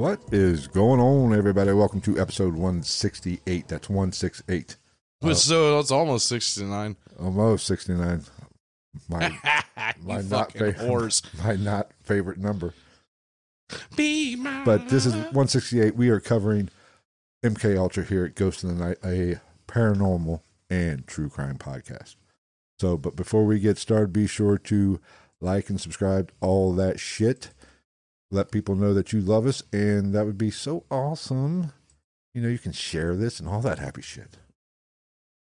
What is going on, everybody? Welcome to episode 168. That's 168. But so it's almost sixty nine. Almost 69. My, my, not fucking fa- whores. my not favorite number. Be my But this is 168. We are covering MK Ultra here at Ghost in the Night, a paranormal and true crime podcast. So, but before we get started, be sure to like and subscribe, all that shit. Let people know that you love us, and that would be so awesome. You know, you can share this and all that happy shit.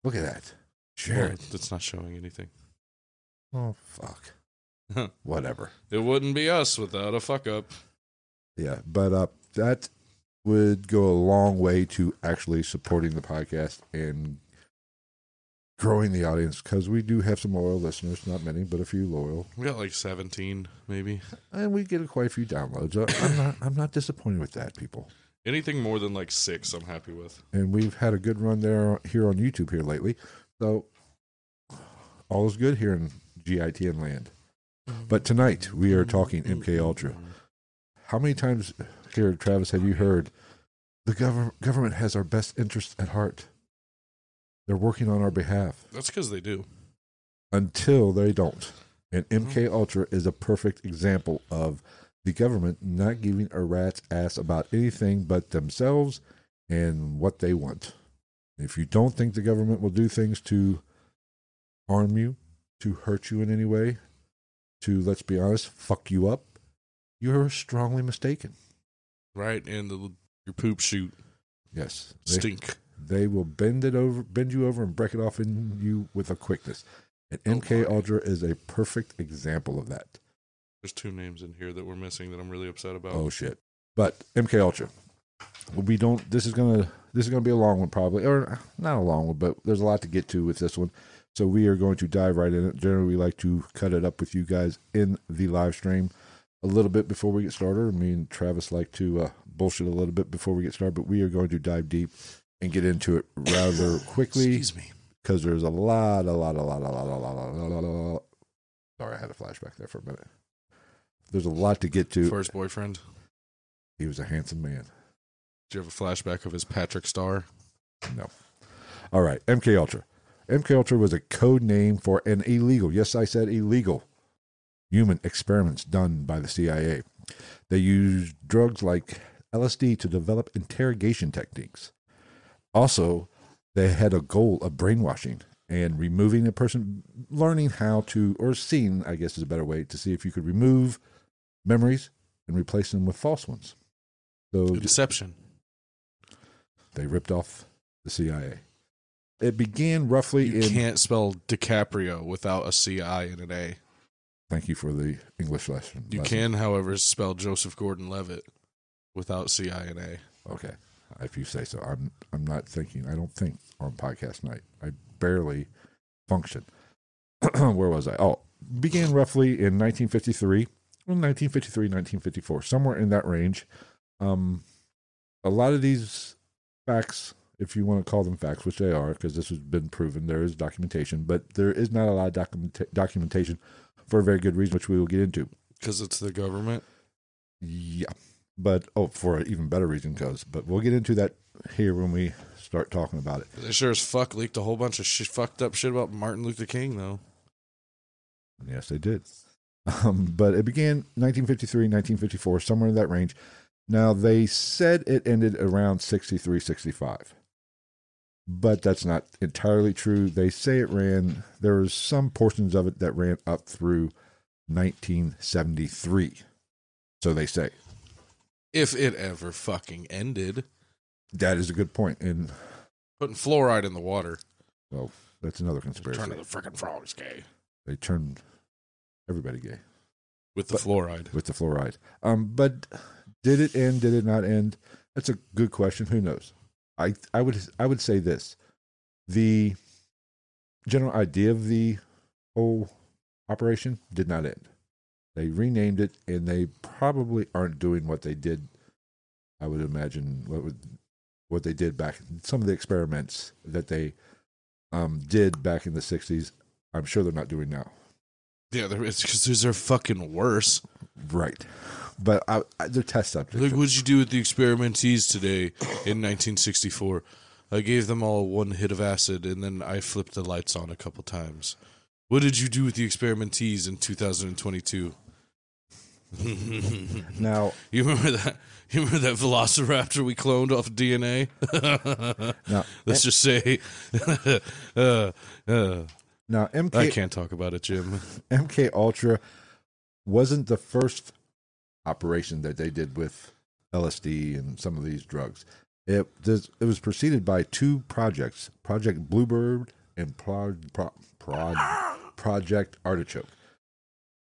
Look at that. Share Well, it. That's not showing anything. Oh, fuck. Whatever. It wouldn't be us without a fuck up. Yeah, but uh, that would go a long way to actually supporting the podcast and growing the audience because we do have some loyal listeners, not many, but a few loyal, We got like seventeen, maybe. and we get quite a few downloads. Uh, I'm not, I'm not disappointed with that, people. Anything more than like six, I'm happy with. And we've had a good run there here on YouTube here lately, so all is good here in GITN land. But tonight we are talking MK Ultra. How many times here, Travis, have you heard the government government has our best interests at heart? They're working on our behalf That's because they do. until they don't. And Mm-hmm. MK Ultra is a perfect example of the government not giving a rat's ass about anything but themselves and what they want. If you don't think the government will do things to harm you, to hurt you in any way, to let's be honest, fuck you up, you're strongly mistaken. Right, and the your poop shoot Yes. They, stink. They will bend it over bend you over and break it off in you with a quickness. And Oh MK my. Ultra is a perfect example of that. There's two names in here that we're missing that I'm really upset about. Oh shit! But MK Ultra, we don't. This is gonna. This is gonna be a long one, probably, or not a long one, but there's a lot to get to with this one. So we are going to dive right in it. Generally, we like to cut it up with you guys in the live stream a little bit before we get started. Me and Travis like to uh, bullshit a little bit before we get started, but we are going to dive deep and get into it rather quickly Excuse me. because there's a lot, a lot, a lot, a lot, a lot, a lot, a lot, a lot. Sorry, I had a flashback there for a minute. There's a lot to get to. First boyfriend. He was a handsome man. Do you have a flashback of his Patrick Star? No. All right, MK Ultra. MK Ultra was a code name for an illegal, yes, I said illegal, human experiments done by the CIA. They used drugs like LSD to develop interrogation techniques. Also, they had a goal of brainwashing and removing a person, learning how to, or seeing, I guess is a better way, to see if you could remove memories and replace them with false ones. So Deception. they ripped off the CIA. It began roughly You in. can't spell DiCaprio without a CI and an A. Thank you for the English lesson. You lesson. can, however, spell Joseph Gordon-Levitt without CI and A. Okay, if you say so. I'm. I'm not thinking. I don't think on podcast night. I barely function. Where was I? Oh, began roughly in 1953. Well, 1953, 1954, somewhere in that range. Um, a lot of these facts, if you want to call them facts, which they are, because this has been proven, there is documentation, but there is not a lot of documenta- documentation for a very good reason, which we will get into. Because it's the government. Yeah, but oh, for an even better reason, because but we'll get into that here when we start talking about it. They sure as fuck leaked a whole bunch of sh- fucked up shit about Martin Luther King, though. Yes, they did. Um, but it began 1953, 1954, somewhere in that range. Now they said it ended around 63, 65, but that's not entirely true. They say it ran. There was some portions of it that ran up through 1973. So they say If it ever fucking ended. that is a good point. and Putting fluoride in the water. well, that's another conspiracy. Turning the freaking frogs gay. they turned everybody gay With the But- fluoride. with the fluoride. Um, but did it end? Did it not end? That's a good question. Who knows? I I would I would say this: the general idea of the whole operation did not end. They renamed it, and they probably aren't doing what they did. I would imagine what would what they did back some of the experiments that they um, did back in the '60s. I'm sure they're not doing now. Yeah, there- it's because these are fucking worse. Right. but I, I, they're test subjects. Like, what'd you do with the experimentees today in 1964? I gave them all one hit of acid, and then I flipped the lights on a couple times. What did you do with the experimentees in 2022? now, You remember that? You remember that Velociraptor we cloned off of DNA? now, Let's just say, uh, uh, now I can't talk about it, Jim. MK Ultra wasn't the first operation that they did with LSD and some of these drugs. It this, it was preceded by two projects: Project Bluebird and Prod, Pro, Prod, Project Artichoke.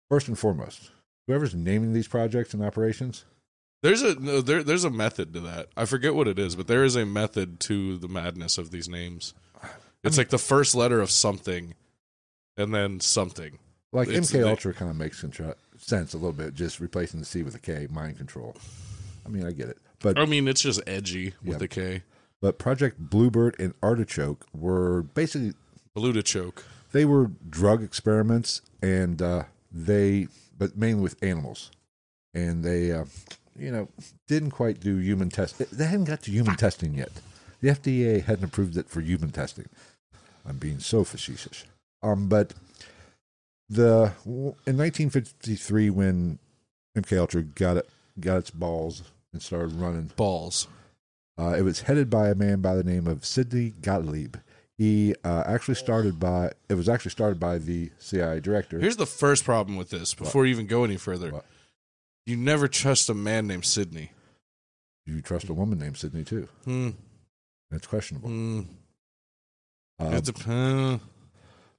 First and foremost, whoever's naming these projects and operations, There's a no, there, there's a method to that. I forget what it is, but there is a method to the madness of these names. It's like the first letter of something, and then something. like It's- MK Ultra, kind of makes contra- sense a little bit, just replacing the C with a K, mind control. I mean, I get it, but I mean, it's just edgy with Yeah. the K. but Project Bluebird and Artichoke were basically Baluta choke. they were drug experiments and uh, they but mainly with animals and they uh, you know didn't quite do human test they hadn't got to human testing yet the fda hadn't approved it for human testing i'm being so facetious um but the in 1953 when mk ultra got it got its balls and started running Balls. uh, it was headed by a man by the name of Sidney Gottlieb. He uh, actually started by it was actually started by the CIA director. Here's the first problem with this. Before you even go any further, What? you never trust a man named Sidney. you trust a woman named Sidney too? Hmm. That's questionable. Hmm. Uh, It dep- uh,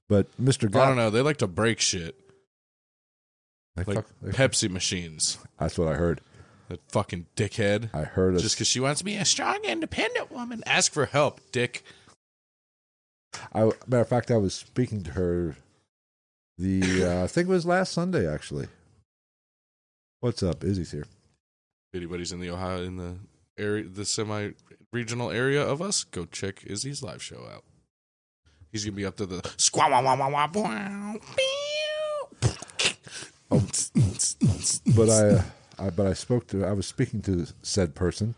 but Mr. I don't know. They like to break shit, they like fuck- they- Pepsi machines. that's what I heard. That fucking dickhead. I heard it. Just because she wants to be a strong, independent woman. Ask for help, dick. I, matter of fact, I was speaking to her. The uh, I think it was last Sunday actually. What's up? Izzy's here. If anybody's in the Ohio in the area, the semi-regional area of us, go check Izzy's live show out. He's gonna be up to the squaw wah wah wah wah wow. Oh, But I, uh, I but I spoke to I was speaking to said person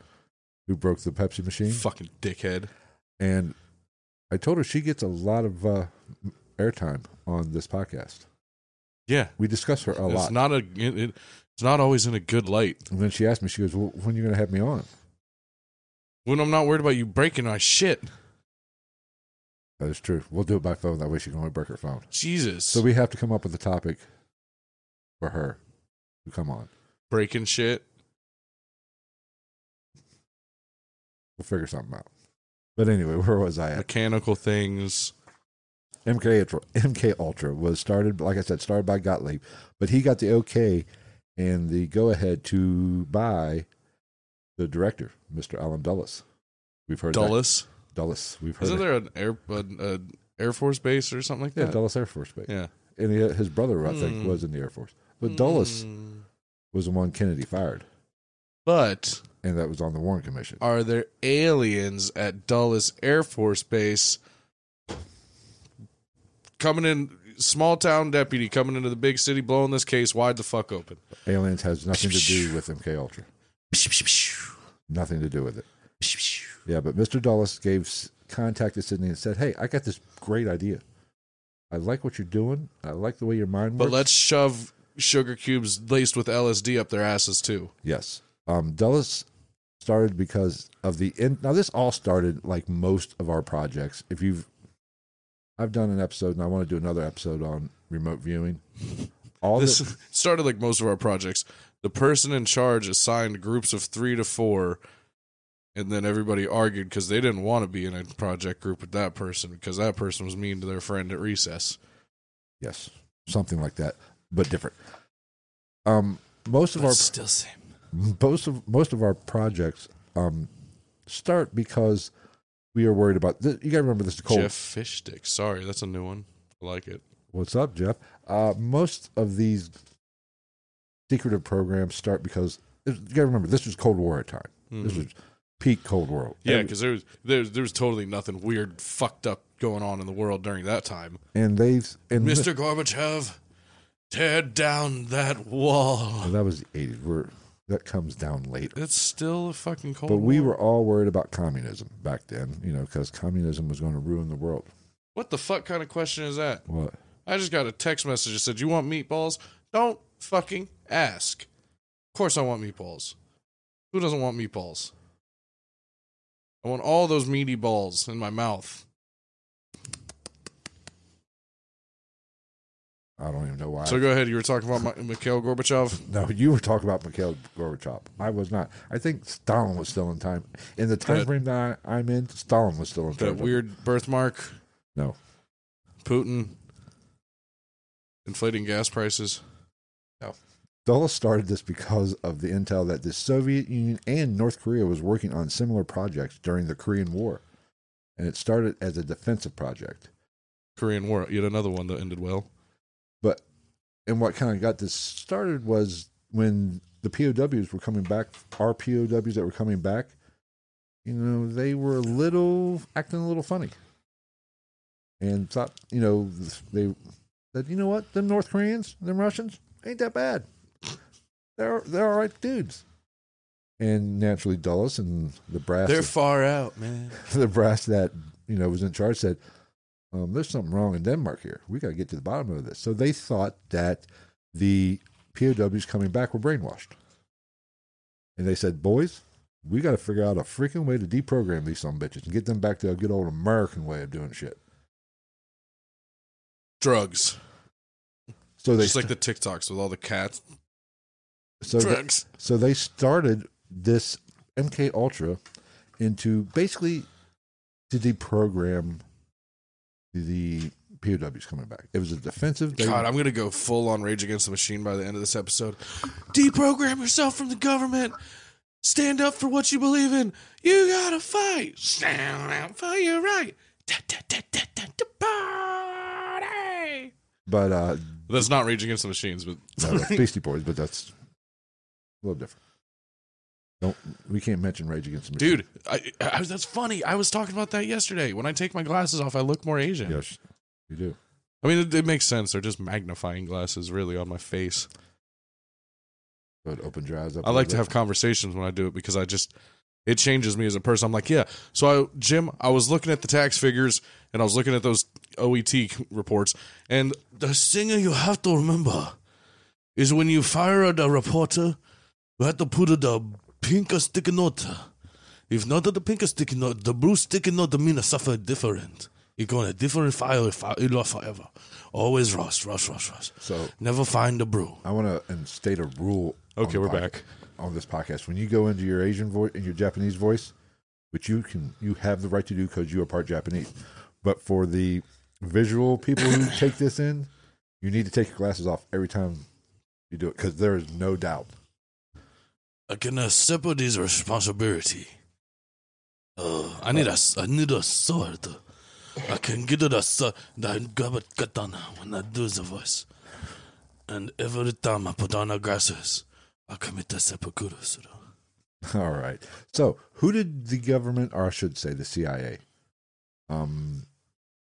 who broke the Pepsi machine. fucking dickhead. and I told her she gets a lot of uh, airtime on this podcast. Yeah, We discuss her a it's lot. not a. It, it- it's not always in a good light. and then she asked me, she goes, well, "When are you going to have me on?" When I'm not worried about you breaking my shit. That is true. We'll do it by phone. That way she can only break her phone. Jesus. So we have to come up with a topic for her to come on. breaking shit. We'll figure something out. But anyway, where was I at? mechanical things. MK Ultra, MK Ultra was started, like I said, started by Gottlieb, but he got the okay and the go ahead to buy the director, Mr. Allen Dulles. We've heard that. Dulles. Dulles. We've heard Isn't there an air an, an Air Force base or something like Yeah, that? Dulles Air Force Base. Yeah. And he, his brother, I think, Hmm. was in the Air Force. But Dulles Mm. was the one Kennedy fired, But and that was on the Warren Commission. are there aliens at Dulles Air Force Base coming in? Small town deputy coming into the big city, blowing this case wide the fuck open. Aliens has nothing to do with MK Ultra. Nothing to do with it. Yeah, but Mr. Dulles gave s- contacted Sidney and said, "Hey, I got this great idea. I like what you're doing. I like the way your mind But let's shove sugar cubes laced with LSD up their asses too. yes." Um, Dulles started because of the in, now. This all started like most of our projects. If you've, I've done an episode, and I want to do another episode on remote viewing. All This this, started like most of our projects. The person in charge assigned groups of three to four, and then everybody argued because they didn't want to be in a project group with that person because that person was mean to their friend at recess. yes, something like that, but different. Um, most of our still same. Most of most of our projects um, start because we are worried about. This. You got to remember this is cold. Jeff Fish Stick. Sorry, that's a new one. I like it. What's up, Jeff? Uh, most of these secretive programs start because you got to remember this was Cold War time. This Mhm. was peak Cold War. Yeah, because there was there, there was totally nothing weird, fucked up going on in the world during that time. and they've and Mr. Gorbachev, Tear down that wall. Well, that was the 80s. We're, that comes down later. It's still a fucking cold. But we War. were all worried about communism back then, you know, because communism was going to ruin the world. What the fuck kind of question is that? What? I just got a text message that said, "You want meatballs? Don't fucking ask." Of course, I want meatballs. Who doesn't want meatballs? I want all those meaty balls in my mouth. I don't even know why. So go ahead. You were talking about Mikhail Gorbachev. no, you were talking about Mikhail Gorbachev. I was not. I think Stalin was still in time. In the time That- frame that I, I'm in, Stalin was still in That weird birthmark. No. Putin. Inflating gas prices. No. Dulles started this because of the intel that the Soviet Union and North Korea was working on similar projects during the Korean War. And it started as a defensive project. Korean War. Yet another one that ended well. But and what kind of got this started was when the POWs were coming back, our POWs that were coming back, you know, they were a little acting a little funny. And thought, you know, they said, you know what, them North Koreans, them Russians, ain't that bad. They're they're all right dudes. And naturally Dulles and the brass They're far out, man. the brass that you know was in charge said, um, "There's something wrong in Denmark here. We got to get to the bottom of this." So they thought that the POWs coming back were brainwashed, and they said, "Boys, we got to figure out a freaking way to deprogram these some bitches and get them back to a good old American way of doing shit." Drugs. So they Just like the TikToks with all the cats. so they, Drugs. so they started this MK Ultra into basically to deprogram the POWs coming back. It was a defensive. They, God, I'm gonna go full on Rage Against the Machine by the end of this episode. Deprogram yourself from the government. Stand up for what you believe in. You gotta fight. Stand up for your right. Da, da, da, but uh, That's not Rage Against the Machines, but No, Beastie Boys, but that's a little different. Don't we can't mention Rage Against the Machine. dude, I, I, that's funny. I was talking about that yesterday. When I take my glasses off, I look more Asian. Yes, you do. I mean, it, it makes sense. They're just magnifying glasses, really, on my face. So it opened your eyes up. I a like to have conversations when I do it because I just it changes me as a person. I'm like, yeah. So I, Jim, I was looking at the tax figures and I was looking at those OET reports, and the thing you have to remember is when you fire the reporter, you have to put the pink sticky note. If not the pink sticky note, the blue sticky note mean suffer different. You go in a different file, file it lost forever. Always rush, rush, rush, rush. So Never find the brew. I want to instate a rule. Okay, we're pod- back. on this podcast. When you go into your Asian voice and your Japanese voice, which you can, you have the right to do because you are part Japanese. But for the visual people who take this in, you need to take your glasses off every time you do it because there is no doubt. I can accept this responsibility. Uh, I need a, I need a sword. I can get a sword. I grab a katana when I do the voice. And every time I put on the glasses, I commit a seppuku. All right. So, who did the government, or I should say, the CIA, um,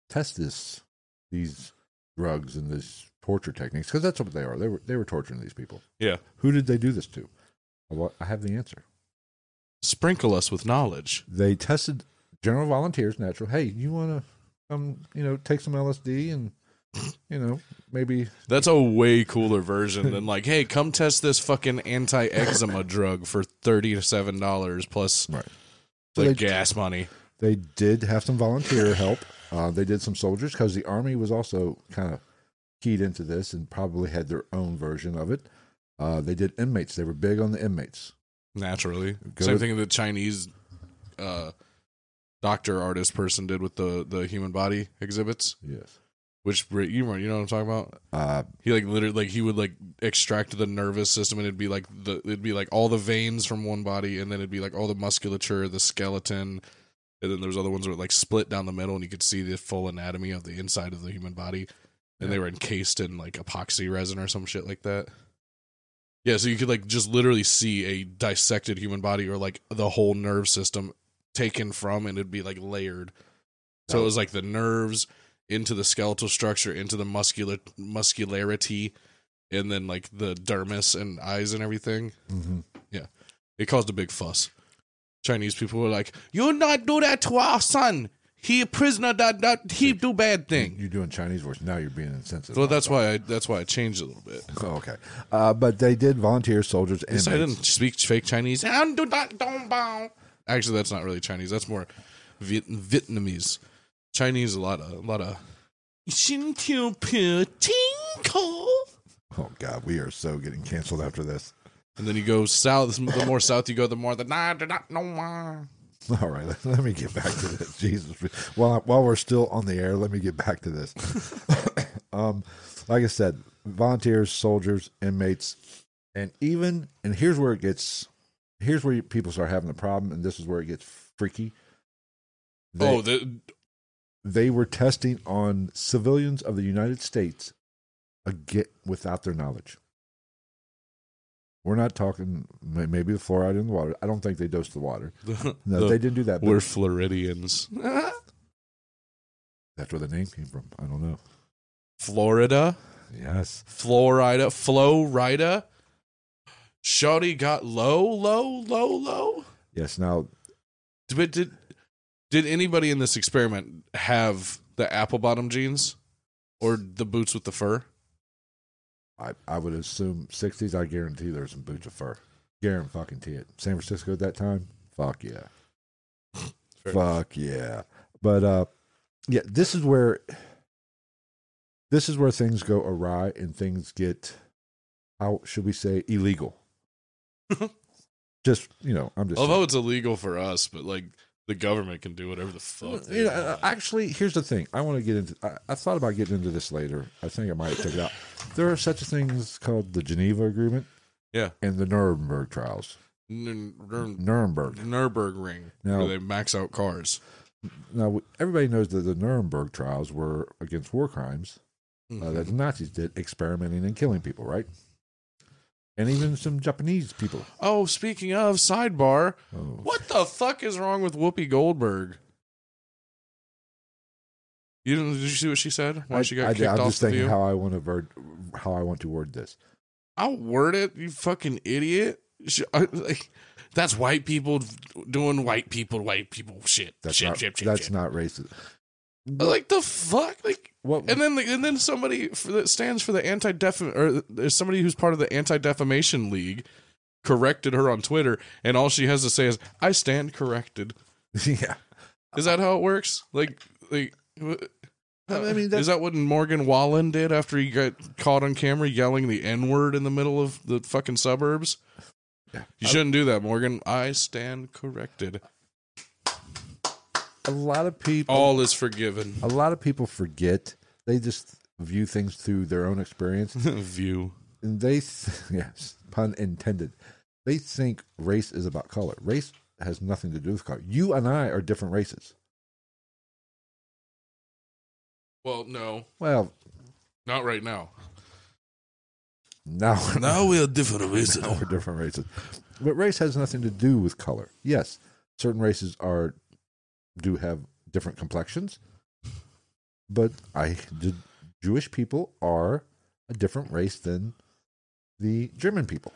test this these drugs and these torture techniques? Because that's what they are. They were they were torturing these people. Yeah. Who did they do this to? Well, I have the answer. Sprinkle us with knowledge. They tested general volunteers. Natural. Hey, you want to come? You know, take some LSD and you know maybe That's a way cooler version than like, hey, come test this fucking anti eczema drug for thirty to seven dollars plus Right. the So they- gas money. They did have some volunteer help. Uh, they did some soldiers because the army was also kind of keyed into this and probably had their own version of it. Uh, they did inmates. They were big on the inmates. Naturally, Go same to- thing the Chinese uh, doctor artist person did with the the human body exhibits. Yes. Which you remember, you know what I'm talking about? Uh, He like literally like he would like extract the nervous system and it'd be like the it'd be like all the veins from one body and then it'd be like all the musculature, the skeleton, and then there's other ones that were like split down the middle and you could see the full anatomy of the inside of the human body. And they were encased in like epoxy resin or some shit like that. Yeah, so you could like just literally see a dissected human body or like the whole nerve system taken from and it'd be like layered. So it was like the nerves into the skeletal structure, into the muscular muscularity, and then like the dermis and eyes and everything. hmm It caused a big fuss. Chinese people were like, "You not do that to our son. He a prisoner. That that he do bad thing." You're doing Chinese voice now. You're being insensitive. Well, that's why I that's why I changed a little bit. Oh, okay. Uh, but they did volunteer soldiers and So I didn't speak fake Chinese. And do that, don't bow. Actually, that's not really Chinese. That's more Viet- Vietnamese. Chinese, a lot of a lot of. Xin tiu pu ting ko. Oh God, we are so getting canceled after this. And then you go south. The more south you go, the more the nah, not no more. All right, let, let me get back to this. Jesus, while while we're still on the air, let me get back to this. um, like I said, volunteers, soldiers, inmates, and even and here's where it gets. Here's where people start having the problem, and this is where it gets freaky. They, oh, the they were testing on civilians of the United States, again without their knowledge. We're not talking maybe the fluoride in the water. I don't think they dosed the water. the, No, the- they didn't do that. but we're Floridians. That's where the name came from. I don't know. Florida, Yes. Florida, Florida. Shawty got low, low, low, low. Yes. Now, But did did anybody in this experiment have the apple bottom jeans or the boots with the fur? I, I would assume 60s, I guarantee there's some boots of fur. Guarantee fucking it. San Francisco at that time? Fuck yeah. Fair Fuck yeah. But uh yeah, this is where this is where things go awry and things get how should we say illegal. just, you know, I'm just Although it's illegal for us, but like the government can do whatever the fuck. they You know, uh, actually, here's the thing. I want to get into. I, I thought about getting into this later. I think I might check it out. There are such things called the Geneva Agreement yeah, and the Nuremberg trials. N- N- Nuremberg. Ring. Now- where they max out cars. Now, everybody knows that the Nuremberg trials were against war crimes uh, Mm-hmm. that the Nazis did, experimenting and killing people, right? And even some Japanese people. Oh, speaking of sidebar, Oh, what the fuck is wrong with Whoopi Goldberg? You didn't? Did you see what she said? Why I, she got I, kicked I'm off just the thinking view? how I want to word how I want to word this. I'll word it, you fucking idiot. She, I, like, that's white people doing white people, white people shit. That's shit, not shit, shit, that's shit. not racist. like the fuck, like. What And then, and then somebody for that stands for the anti def or there's somebody who's part of the anti defamation league corrected her on Twitter, and all she has to say is, "I stand corrected." yeah. Is that how it works? Like, like, I mean, is that's- that what Morgan Wallen did after he got caught on camera yelling the N word in the middle of the fucking suburbs? Yeah. You shouldn't do that, Morgan. I stand corrected. A lot of people All is forgiven. a lot of people forget they just view things through their own experience. View. and they yes pun intended. They think race is about color. Race has nothing to do with color. You and i are different races. Well, no, well not right now. now Now we are different races. now we're different races. But race has nothing to do with color. Yes certain races are do have different complexions but i the jewish people are a different race than the german people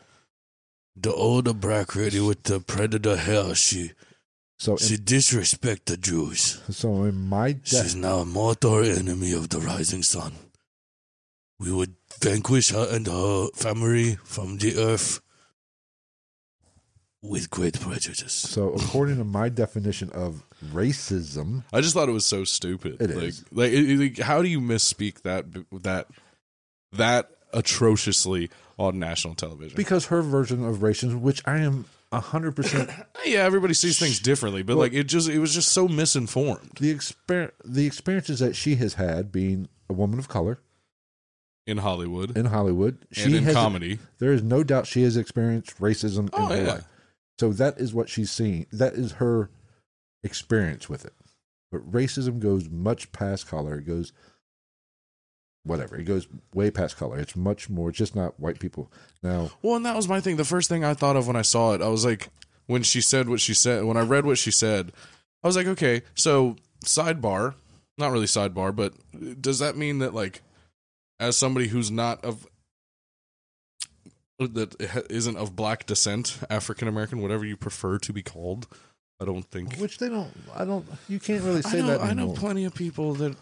The older black lady with the predator hair, she so in, she disrespect the Jews. so in my de- She's now a mortal enemy of the rising sun. We would vanquish her and her family from the earth with great prejudice. So, according to my definition of racism, I just thought it was so stupid. It like, is. Like, it- like, how do you misspeak that that that atrociously on national television? because her version of racism, which I am hundred percent, yeah, everybody sees things differently, but Well- like it just it was just so misinformed the exper- the experiences that she has had being a woman of color in Hollywood in Hollywood, and she in has. comedy. There is no doubt she has experienced racism Oh, in her yeah. life. So that is what she's seeing. That is her experience with it. But racism goes much past color. It goes whatever. It goes way past color. It's much more. It's just not white people now. Well, and that was my thing. The first thing I thought of when I saw it, I was like, when she said what she said, when I read what she said, I was like, okay, so sidebar, not really sidebar, but does that mean that like, as somebody who's not of that ha- isn't of black descent, African American, whatever you prefer to be called. I don't think. Which they don't. I don't. You can't really I say know, that. I know plenty of people that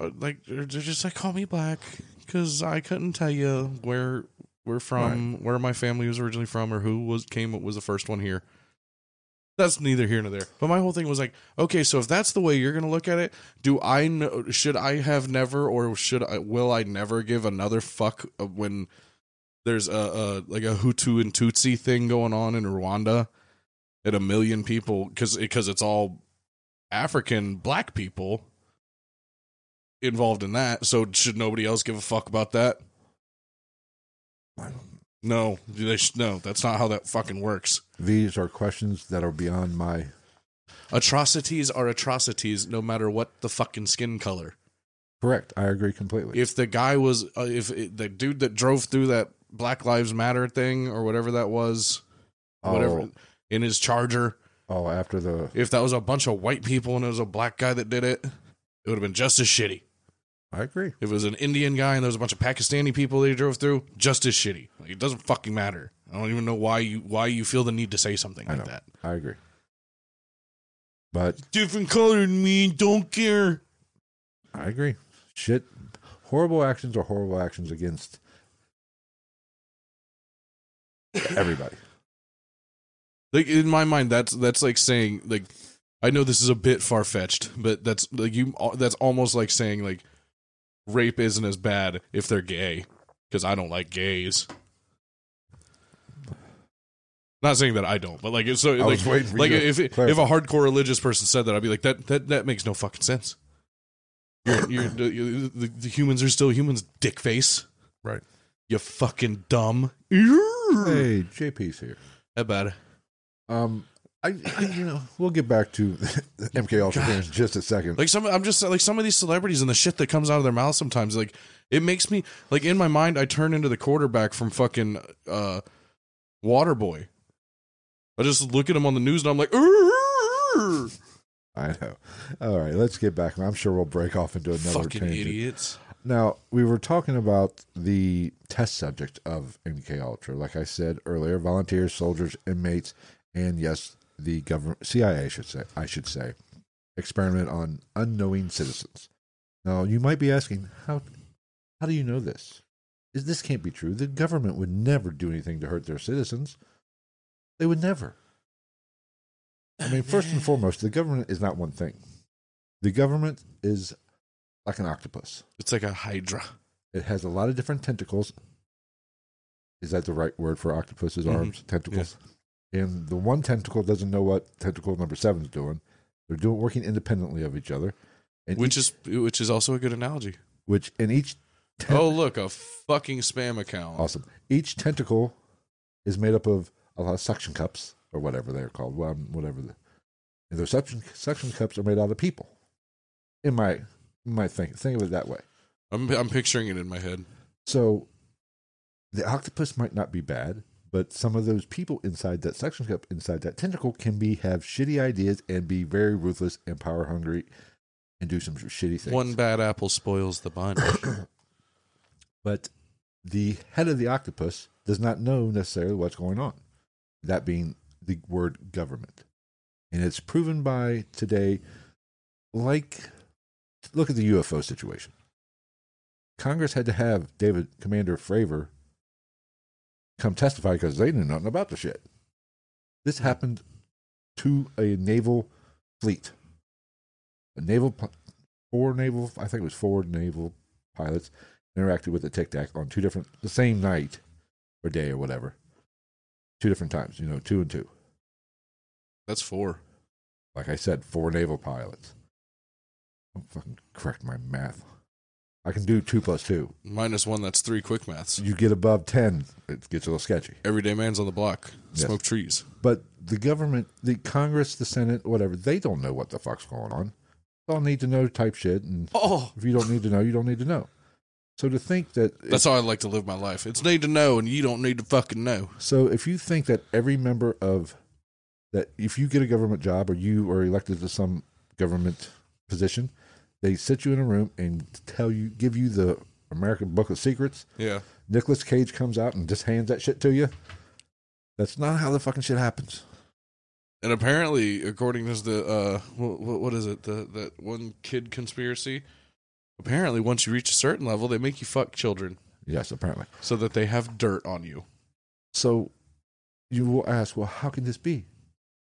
uh, like they're just like call me black because I couldn't tell you where we're from, where my family was originally from, or who was came was the first one here. That's neither here nor there. But my whole thing was like, okay, so if that's the way you're going to look at it, do I know? Should I have never, or should I? Will I never give another fuck when there's a, a like a Hutu and Tutsi thing going on in Rwanda, and a million people because because it's all African black people involved in that. So should nobody else give a fuck about that? No, they sh- no. That's not how that fucking works. These are questions that are beyond my. Atrocities are atrocities, no matter what the fucking skin color. Correct. I agree completely. If the guy was, uh, if it, the dude that drove through that Black Lives Matter thing or whatever that was, whatever Oh, in his Charger, oh, after the if that was a bunch of white people and it was a black guy that did it, it would have been just as shitty. I agree. If it was an Indian guy and there was a bunch of Pakistani people that he drove through, just as shitty. Like it doesn't fucking matter. I don't even know why you why you feel the need to say something I like know. that. I agree. But Different color than me, don't care. I agree. Shit. Horrible actions are horrible actions against everybody. Like in my mind, that's that's like saying like I know this is a bit far fetched, but that's like you. Uh, that's almost like saying like rape isn't as bad if they're gay because I don't like gays. Not saying that I don't, but like so I like was waiting for like if if a hardcore religious person said that, I'd be like that that that makes no fucking sense. You're, you're, the, the, the humans are still humans, dick face. Right. You fucking dumb. Hey, JP's here. That bad. Um, I, I you know we'll get back to MK Ultra here in just a second. Like some, I'm just like some of these celebrities and the shit that comes out of their mouth sometimes. Like it makes me like in my mind, I turn into the quarterback from fucking uh, Waterboy. I just look at him on the news and I'm like, "Urgh." I know. All right, let's get back. I'm sure we'll break off into another fucking tangent. idiots. Now we were talking about the test subject of MK Ultra. Like I said earlier, volunteers, soldiers, inmates, and yes, the government CIA should say I should say experiment on unknowing citizens. Now you might be asking how how do you know this? Is this can't be true? The government would never do anything to hurt their citizens. They would never. I mean, first and foremost, the government is not one thing. The government is like an octopus. It's like a hydra. It has a lot of different tentacles. Is that the right word for octopus's Mhm. arms? Tentacles. And the one tentacle doesn't know what tentacle number seven is doing. They're doing working independently of each other. And Which each, is which is also a good analogy. which in each oh, ten- Oh look, a fucking spam account. awesome. Each tentacle is made up of a lot of suction cups or whatever they're called. Well, whatever the and those suction suction cups are made out of people. In my in my think think of it that way. I'm I'm picturing it in my head. So the octopus might not be bad, but some of those people inside that suction cup, inside that tentacle, can be have shitty ideas and be very ruthless and power hungry and do some shitty things. One bad apple spoils the bunch. but the head of the octopus does not know necessarily what's going on. That being the word government. And it's proven by today, like, look at the UFO situation. Congress had to have David Commander Fravor come testify because they knew nothing about the shit. This hmm. happened to a naval fleet. A naval, four naval, I think it was four naval pilots interacted with the Tic Tac on two different, the same night or day or whatever. Two different times, you know, two and two. That's four. Like I said, four naval pilots. Don't fucking correct my math. I can do two plus two. Minus one, that's three quick maths. You get above 10, it gets a little sketchy. Everyday man's on the block. Yes. Smoke trees. But the government, the Congress, the Senate, whatever, they don't know what the fuck's going on. It's all need to know type shit. And Oh, if you don't need to know, you don't need to know. So to think that that's how I like to live my life. It's need to know, and you don't need to fucking know. So if you think that every member of that if you get a government job or you are elected to some government position, they sit you in a room and tell you give you the American Book of Secrets, Yeah. Nicolas Cage comes out and just hands that shit to you. That's not how the fucking shit happens. And apparently, according to the uh, what, what is it? The that one kid conspiracy. Apparently, once you reach a certain level, they make you fuck children Yes, apparently. so that they have dirt on you. So you will ask, well, how can this be?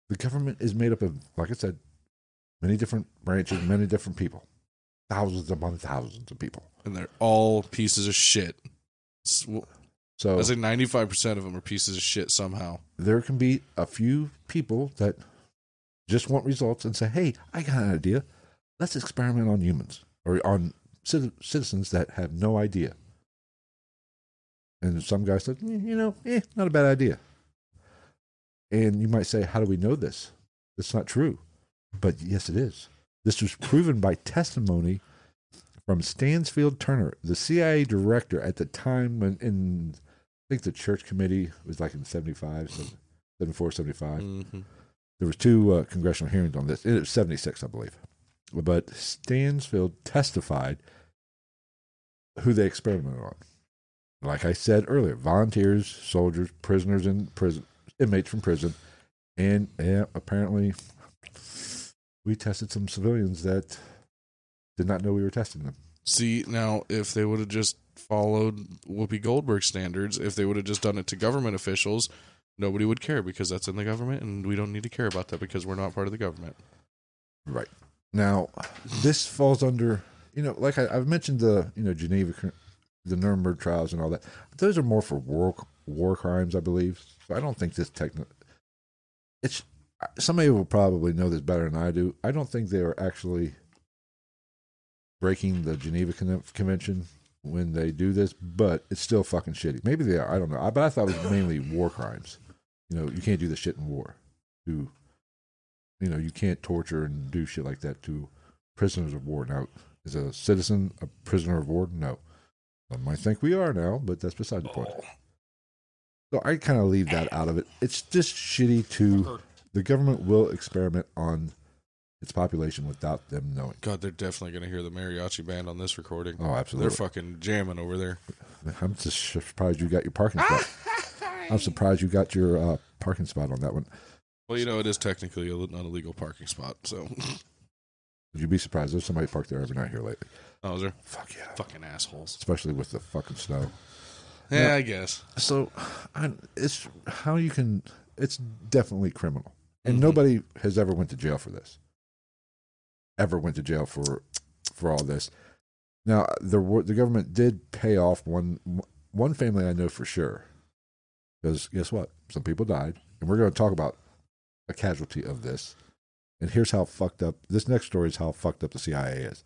The government is made up of, like I said, many different branches, many different people, thousands upon thousands of people. and they're all pieces of shit. So I say ninety five percent of them are pieces of shit somehow. there can be a few people that just want results and say, hey, I got an idea. Let's experiment on humans or on citizens that have no idea. And some guy said, "Mm, you know, eh, not a bad idea. And you might say, how do we know this? It's not true. But yes, it is. This was proven by testimony from Stansfield Turner, the CIA director at the time when in, I think the church committee was like in 75, 74, 75 Mhm. there was two uh, congressional hearings on this. It was 76, I believe. But Stansfield testified who they experimented on. Like I said earlier, volunteers, soldiers, prisoners in prison, inmates from prison, and yeah, apparently we tested some civilians that did not know we were testing them. See now, if they would have just followed Whoopi Goldberg standards, if they would have just done it to government officials, nobody would care because that's in the government, and we don't need to care about that because we're not part of the government. Right. Now, this falls under, you know, like I, I've mentioned the, you know, Geneva, the Nuremberg trials and all that. Those are more for war war crimes, I believe. So I don't think this techno. It's somebody will probably know this better than I do. I don't think they are actually breaking the Geneva Con- Convention when they do this, but it's still fucking shitty. Maybe they are. I don't know. I, but I thought it was mainly war crimes. You know, you can't do this shit in war. To you know, you can't torture and do shit like that to prisoners of war. Now, is a citizen a prisoner of war? No. I might think we are now, but that's beside the point. So I kind of leave that out of it. It's just shitty to the government will experiment on its population without them knowing. God, they're definitely going to hear the mariachi band on this recording. Oh, absolutely. They're fucking jamming over there. I'm just surprised you got your parking spot. I'm surprised you got your uh, parking spot on that one. Well, you know, it is technically a, not a legal parking spot, so. You'd you be surprised? There's somebody parked there every night here lately. Oh, is there? Fuck yeah. Fucking assholes. Especially with the fucking snow. Yeah, Yeah. I guess. So, I, it's how you can. It's definitely criminal, and Mhm. nobody has ever went to jail for this. Ever went to jail for for all this. Now, the the government did pay off one one family I know for sure, because guess what? Some people died, and we're going to talk about a casualty of this. And here's how fucked up. This next story is how fucked up the CIA is,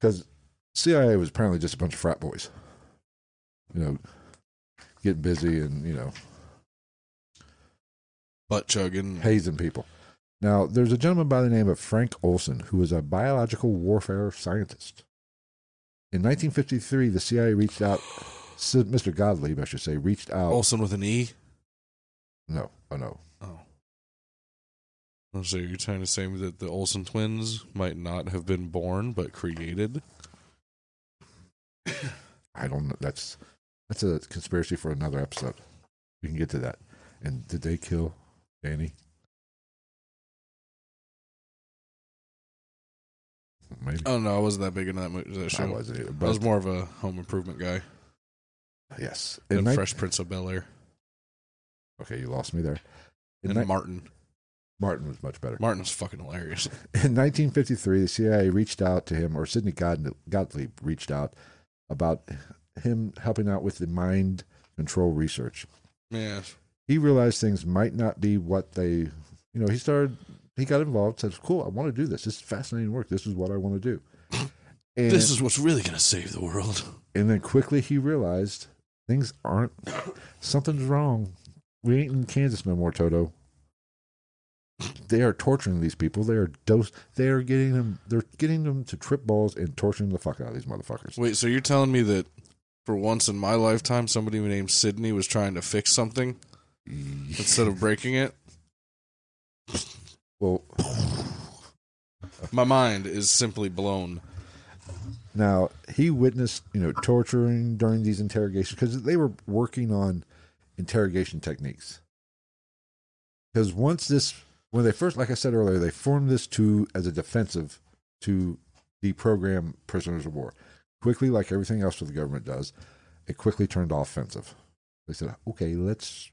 because CIA was apparently just a bunch of frat boys you know, getting busy and, you know, Butt chugging. hazing people. Now, there's a gentleman by the name of Frank Olson who was a biological warfare scientist. In 1953, the CIA reached out, Mr. Gottlieb, I should say, reached out. Olson with an E. No, oh no. Oh. So you're trying to say that the Olsen twins might not have been born but created? I don't know. That's that's a conspiracy for another episode. We can get to that. And did they kill Danny? Maybe. Oh no, I wasn't that big into that, mo- that show. I wasn't either. I was more of a home improvement guy yes. In nine- Fresh Prince of Bel Air Okay, you lost me there. In and ni- Martin. Martin was much better. Martin was fucking hilarious. In 1953, the CIA reached out to him, or Sidney God- Gottlieb reached out about him helping out with the mind control research. Yeah, He realized things might not be what they, you know, he started, he got involved, said, cool, I want to do this. This is fascinating work. This is what I want to do. And, this is what's really gonna save the world. and then quickly he realized things aren't, something's wrong. We ain't in Kansas no more, Toto. They are torturing these people. They are dose. They are getting them. They're getting them to trip balls and torturing the fuck out of these motherfuckers. Wait, so you're telling me that for once in my lifetime, somebody named Sydney was trying to fix something instead of breaking it? Well, My mind is simply blown. Now he witnessed, you know, torturing during these interrogations because they were working on interrogation techniques. Because once this, when they first, like I said earlier, they formed this to as a defensive to deprogram prisoners of war. Quickly, like everything else that the government does, it quickly turned offensive. They said, "Okay, let's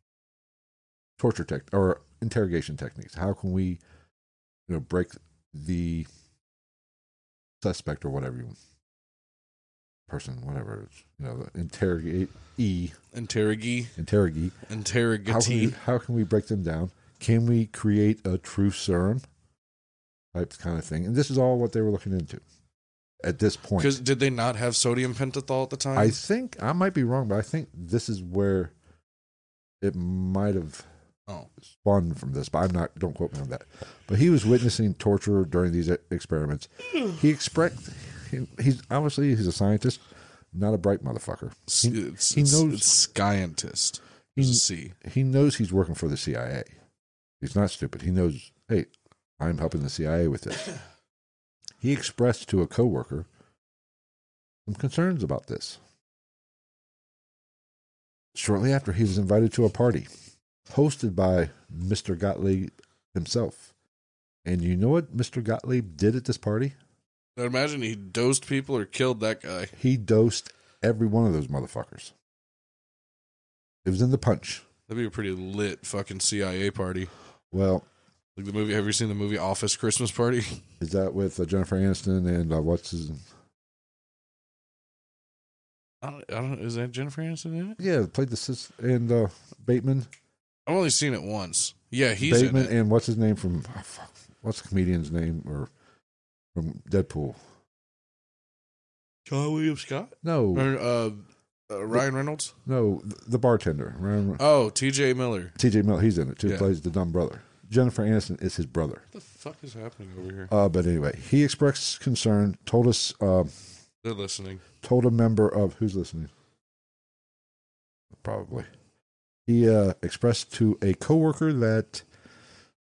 torture tech or interrogation techniques. How can we, you know, break the suspect or whatever you person, whatever it's you know, interrogate e Interrogee. interrogate. How can, we, how can we break them down? Can we create a truth serum type kind of thing? And this is all what they were looking into at this point. Because did they not have sodium pentothal at the time? I think I might be wrong, but I think this is where it might have Oh. spawned from this. But I'm not. Don't quote me on that. But he was witnessing torture during these experiments. He expressed. He, he's obviously he's a scientist, not a bright motherfucker. He, it's, he knows- It's scientist. he, There's a C. he knows he's working for the CIA. He's not stupid. He knows. Hey, I'm helping the CIA with this. He expressed to a coworker some concerns about this. Shortly after, he was invited to a party hosted by Mr. Gottlieb himself. And you know what Mr. Gottlieb did at this party? I imagine he dosed people or killed that guy. He dosed every one of those motherfuckers. It was in the punch. That'd be a pretty lit fucking CIA party. Well, Like the movie. Have you seen the movie Office Christmas Party? is that with uh, Jennifer Aniston and uh, what's his? I don't, I don't. Is that Jennifer Aniston in it? Yeah, played the sis and uh, Bateman. I've only seen it once. Yeah, he's Bateman in it. and what's his name from? what's the comedian's name or from Deadpool? Seann William Scott No, or uh, uh, Ryan Reynolds. no, th- the bartender. Remember? Oh, T.J. Miller. T.J. Miller, he's in it too. Yeah. Plays the dumb brother. Jennifer Aniston is his brother. What the fuck is happening over here? Uh, but anyway, he expressed concern. Told us, uh, They're listening. told a member of who's listening. Probably. He uh, expressed to a coworker that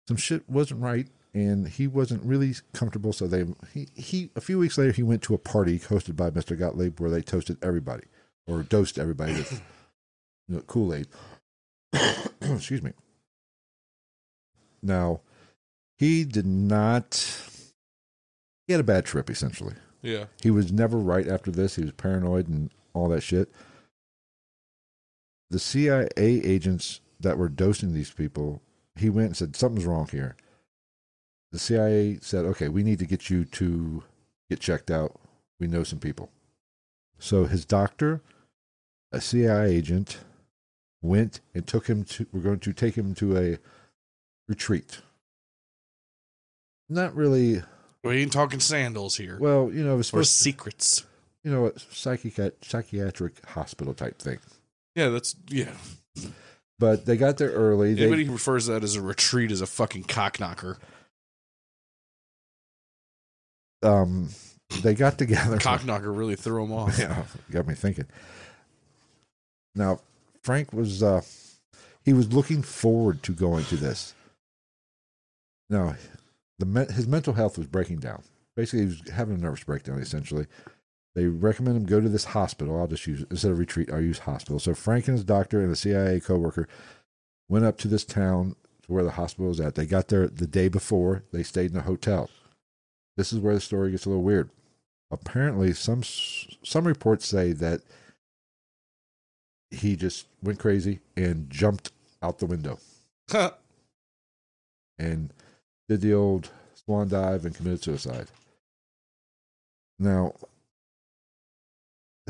some shit wasn't right, and he wasn't really comfortable. So they he, he a few weeks later he went to a party hosted by Mr. Gottlieb where they toasted everybody or dosed everybody with you know, Kool Aid. Excuse me. Now, he did not. He had a bad trip essentially. Yeah. He was never right after this. He was paranoid and all that shit. The CIA agents that were dosing these people, he went and said, Something's wrong here. The CIA said, Okay, we need to get you to get checked out. We know some people. So his doctor, a CIA agent, went and took him to, we're going to take him to a retreat. Not really, We ain't talking sandals here. well, you know, it was or supposed secrets. you know, a psychiat- psychiatric hospital type thing. Yeah, that's yeah. But they got there early. They, Anybody who refers to that as a retreat is a fucking cock knocker. um, they got together. Cock knocker really threw them off. yeah, got me thinking. Now, Frank was uh, he was looking forward to going to this. Now, the his mental health was breaking down. Basically, he was having a nervous breakdown. Essentially, they recommend him go to this hospital. I'll just use instead of retreat. I'll use hospital. So Frank and his doctor and a CIA coworker went up to this town to where the hospital was at. They got there the day before. They stayed in a hotel. This is where the story gets a little weird apparently some some reports say that he just went crazy and jumped out the window and did the old swan dive and committed suicide. Now,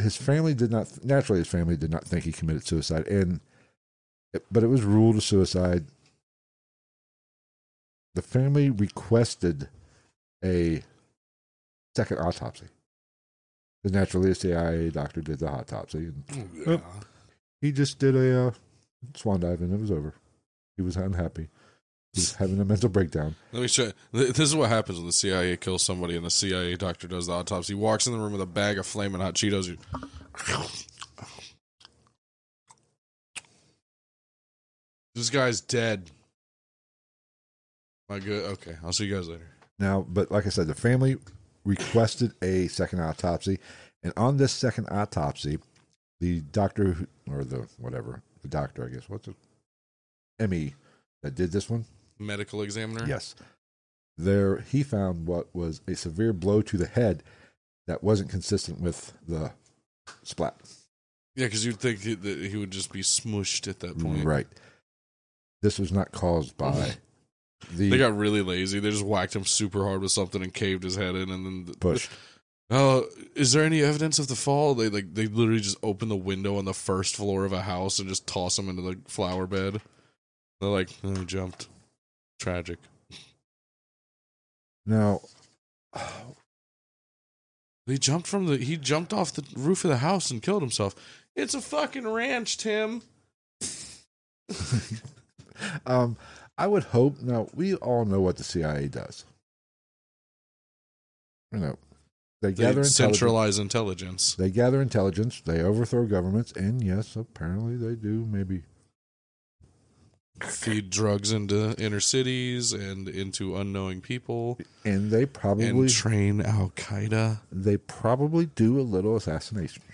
his family did not naturally his family did not think he committed suicide and but it was ruled a suicide. The family requested a second autopsy. the naturally, a CIA doctor did the autopsy, and yeah. he just did a uh, swan dive, and it was over. He was unhappy. He was having a mental breakdown. Let me show. You. This is what happens when the CIA kills somebody and the CIA doctor does the autopsy. He walks in the room with a bag of flaming hot Cheetos. You- This guy's dead. My good. Okay, I'll see you guys later. Now, but like I said, the family requested a second autopsy, and on this second autopsy, the doctor or the whatever the doctor, I guess, what's it, Emmy, that did this one, Medical examiner. yes, there he found what was a severe blow to the head that wasn't consistent with the splat. Yeah, because you'd think that he would just be smushed at that point. Right. This was not caused by the They got really lazy. They just whacked him super hard with something and caved his head in, and then the, push. Oh, is there any evidence of the fall? They like they literally just open the window on the first floor of a house and just toss him into the flower bed. They're like, oh, he jumped. Tragic. Now, He jumped from the he jumped off the roof of the house and killed himself. It's a fucking ranch, Tim. um, I would hope. Now we all know what the CIA does. You know, they They gather intelligence. intelligence. They gather intelligence. They overthrow governments, and yes, apparently they do. Maybe Feed drugs into inner cities and into unknowing people and they probably and train Al Qaeda. they probably do a little assassinations.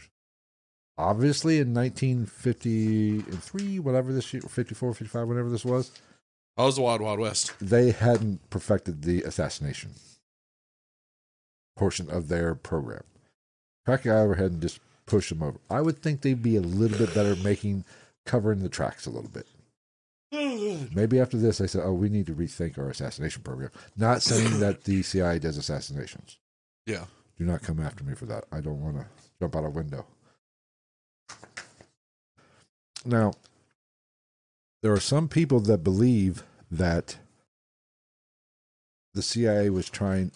Obviously, in 1953, whatever this year, 54, 55, whatever this was, I was the Wild Wild West. they hadn't perfected the assassination portion of their program. Crack guy overhead and just push them over. I would think they'd be a little bit better making covering the tracks a little bit. Maybe after this, I said, "Oh, we need to rethink our assassination program." Not saying that the CIA does assassinations. Yeah. Do not come after me for that. I don't want to jump out a window. Now, there are some people that believe that the CIA was trying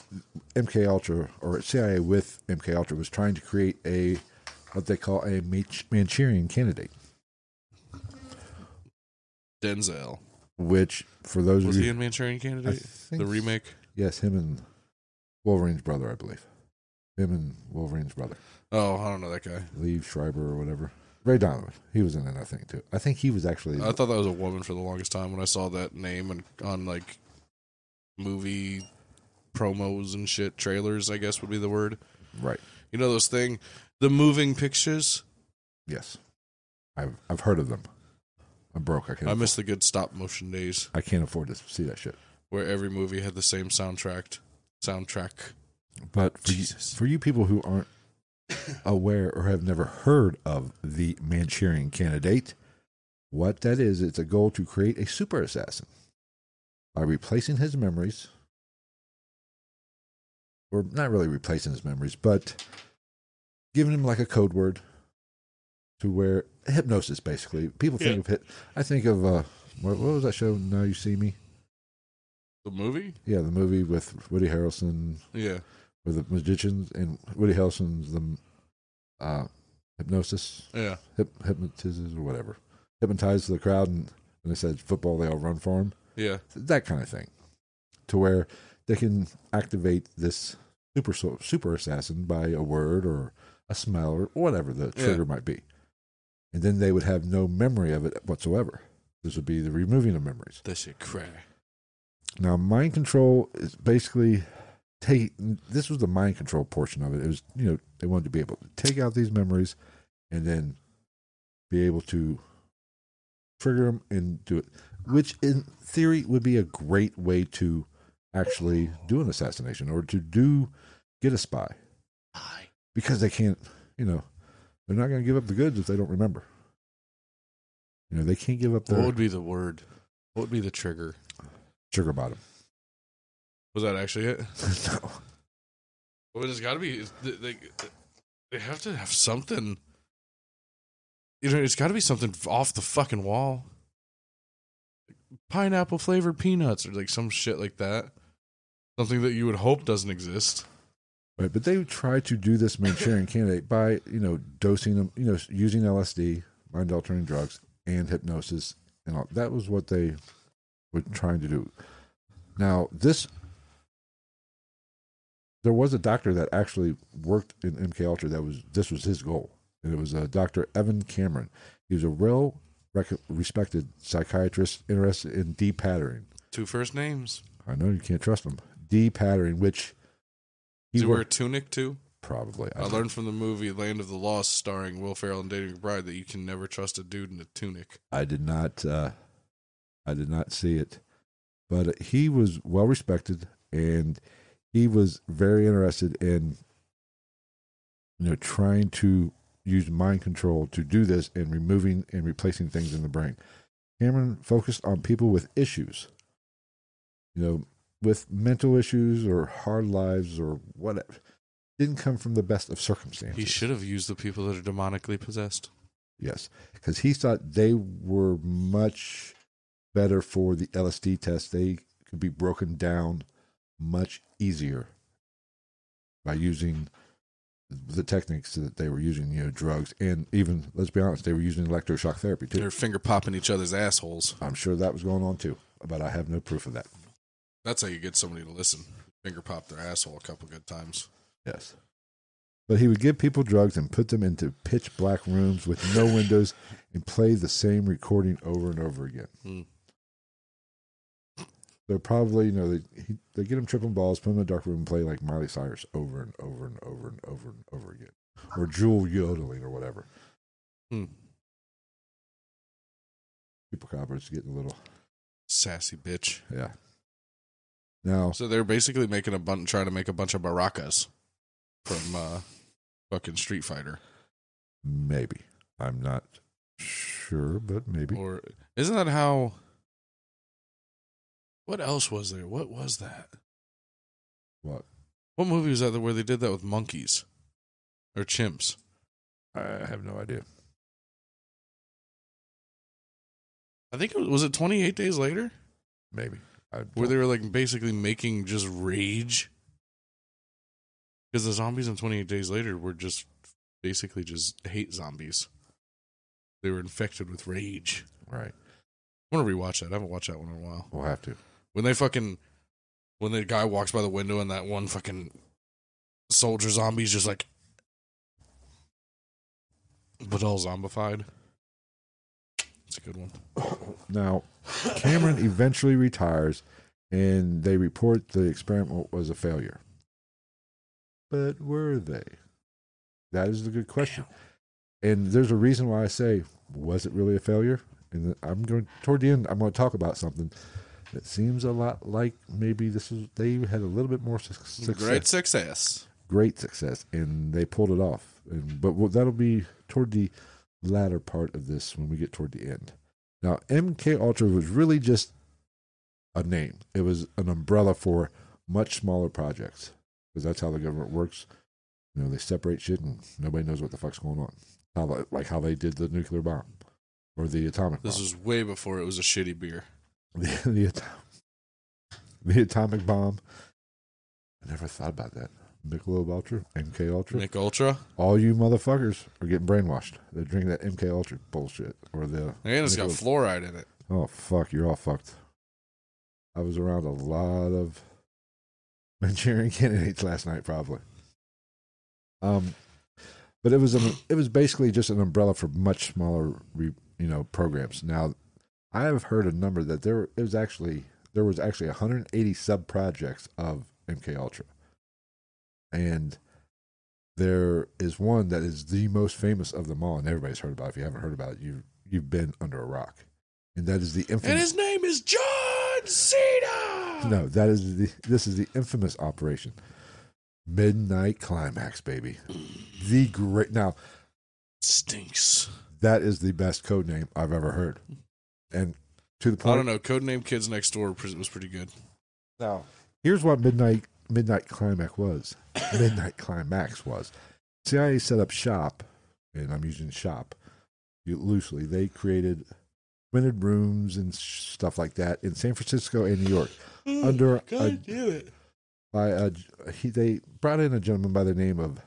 MK Ultra or CIA with MK Ultra was trying to create a what they call a Manchurian candidate, Denzel. which for those Was of he you in Manchurian Candidate? The remake? Yes, him and Wolverine's brother, I believe. Him and Wolverine's brother. Oh, I don't know that guy. Lee Schreiber or whatever. Ray Donovan. He was in it, I think, too. I think he was actually. I thought that was a woman for the longest time when I saw that name and on like movie promos and shit trailers. I guess would be the word. right. You know those thing, the moving pictures. Yes. I've I've heard of them. I'm broke. I can't. I miss the good stop motion days I can't afford to see that shit. where every movie had the same soundtrack. Soundtrack. But for you, Jesus. for you people who aren't aware or have never heard of the Manchurian Candidate, what that is, it's a goal to create a super assassin by replacing his memories, or not really replacing his memories, but giving him like a code word to where hypnosis, basically. People think Yeah. of hit. I think of uh, what, what was that show? Now you see me. The movie? Yeah, the movie with Woody Harrelson Yeah. with the magicians and Woody Harrelson's the uh, hypnosis, Yeah. hip, hypnotizes or whatever, hypnotizes the crowd, and when they said football, they all run for him. Yeah. That kind of thing, to where they can activate this super super assassin by a word or a smell or whatever the Yeah. trigger might be, and then they would have no memory of it whatsoever. This would be the removing of memories. That shit cray. Now, mind control is basically take. This was the mind control portion of it. It was you know they wanted to be able to take out these memories, and then be able to trigger them and do it, which in theory would be a great way to actually do an assassination or to do get a spy because they can't. You know, they're not going to give up the goods if they don't remember. You know, they can't give up What would be the word? What would be the trigger? sugar bottom. Was that actually it? no. Well, it's got to be. They, they, they have to have something. You know, it's got to be something off the fucking wall. Pineapple flavored peanuts or like some shit like that. Something that you would hope doesn't exist. Right, but they try to do this Manchurian candidate by, you know, dosing them, you know, using LSD, mind altering drugs, and hypnosis, and all. That was what they were trying to do. Now, this, there was a doctor that actually worked in MK Ultra. That was this was his goal, and it was uh, Dr. Evan Cameron. He was a real rec- respected psychiatrist interested in de-patterning. Two first names. I know you can't trust him. De-patterning, which Does he wear a tunic too? probably. I learned from the movie Land of the Lost, starring Will Ferrell and Danny McBride, that you can never trust a dude in a tunic. I did not. Uh, I did not see it, but he was well respected, and he was very interested in, you know, trying to use mind control to do this and removing and replacing things in the brain. Cameron focused on people with issues, you know, with mental issues or hard lives or whatever. Didn't come from the best of circumstances. He should have used the people that are demonically possessed. Yes, because he thought they were much better for the LSD test. They could be broken down much easier by using the techniques that they were using, you know, drugs, and even let's be honest, they were using electroshock therapy too. They're finger popping each other's assholes. I'm sure that was going on too, but I have no proof of that. That's how you get somebody to listen. Finger pop their asshole a couple good times. Yes. But he would give people drugs and put them into pitch black rooms with no windows and play the same recording over and over again. Hmm. They're probably, you know, they, he, they get him tripping balls, put him in a dark room and play like Miley Cyrus over and over and over and over and over again. Or Jewel yodeling or whatever. Hmm. People coppers getting a little, Sassy bitch. yeah. Now, So they're basically making a bunch, trying to make a bunch of Barakas from uh, fucking Street Fighter. maybe. I'm not sure, but maybe. Or isn't that how? What else was there? What was that? What? What movie was that where they did that with monkeys or chimps? I have no idea. I think it was, was it 28 days later Maybe. Where they were like basically making just rage. Because the zombies in 28 days later were just basically just hate zombies. They were infected with rage. Right. I want to rewatch that. I haven't watched that one in a while. We'll have to. When they fucking when the guy walks by the window and that one fucking soldier zombie's just like but all zombified. It's a good one. Now, Cameron eventually retires, and they report the experiment was a failure. But were they? That is the good question. And there's a reason why I say, was it really a failure? And I'm going toward the end. I'm going to talk about something that seems a lot like maybe this is they had a little bit more suc- success, Great success. great success, and they pulled it off. And, but that'll be toward the latter part of this when we get toward the end. Now, MK Ultra was really just a name. It was an umbrella for much smaller projects because that's how the government works. You know, they separate shit and nobody knows what the fuck's going on. How like how they did the nuclear bomb or the atomic This bomb. was way before it was a shitty beer. the, the, the atomic bomb. I never thought about that. Michelob Ultra, MK Ultra. Nick Ultra. all you motherfuckers are getting brainwashed. They're drinking that MK Ultra bullshit or the. And it's got Michelob- fluoride in it. Oh fuck, you're all fucked. I was around a lot of Manchurian candidates last night, probably. Um, but it was an, it was basically just an umbrella for much smaller, re, you know, programs. Now, I have heard a number that there it was actually there was actually 180 sub projects of MK Ultra, and there is one that is the most famous of them all, and everybody's heard about. it. If you haven't heard about it, you you've been under a rock, and that is the infamous. And his name is John Cena. No, that is the this is the infamous operation. Midnight Climax, baby. The great now Stinks. that is the best code name I've ever heard. And to the point. I don't know. Codename Kids Next Door was pretty good. now, here's what Midnight Midnight Climax was. Midnight Climax was. CIA set up shop, and I'm using shop loosely. They created rented rooms and stuff like that in San Francisco and New York. Hmm, Under a- God damn it. by a, he they brought in a gentleman by the name of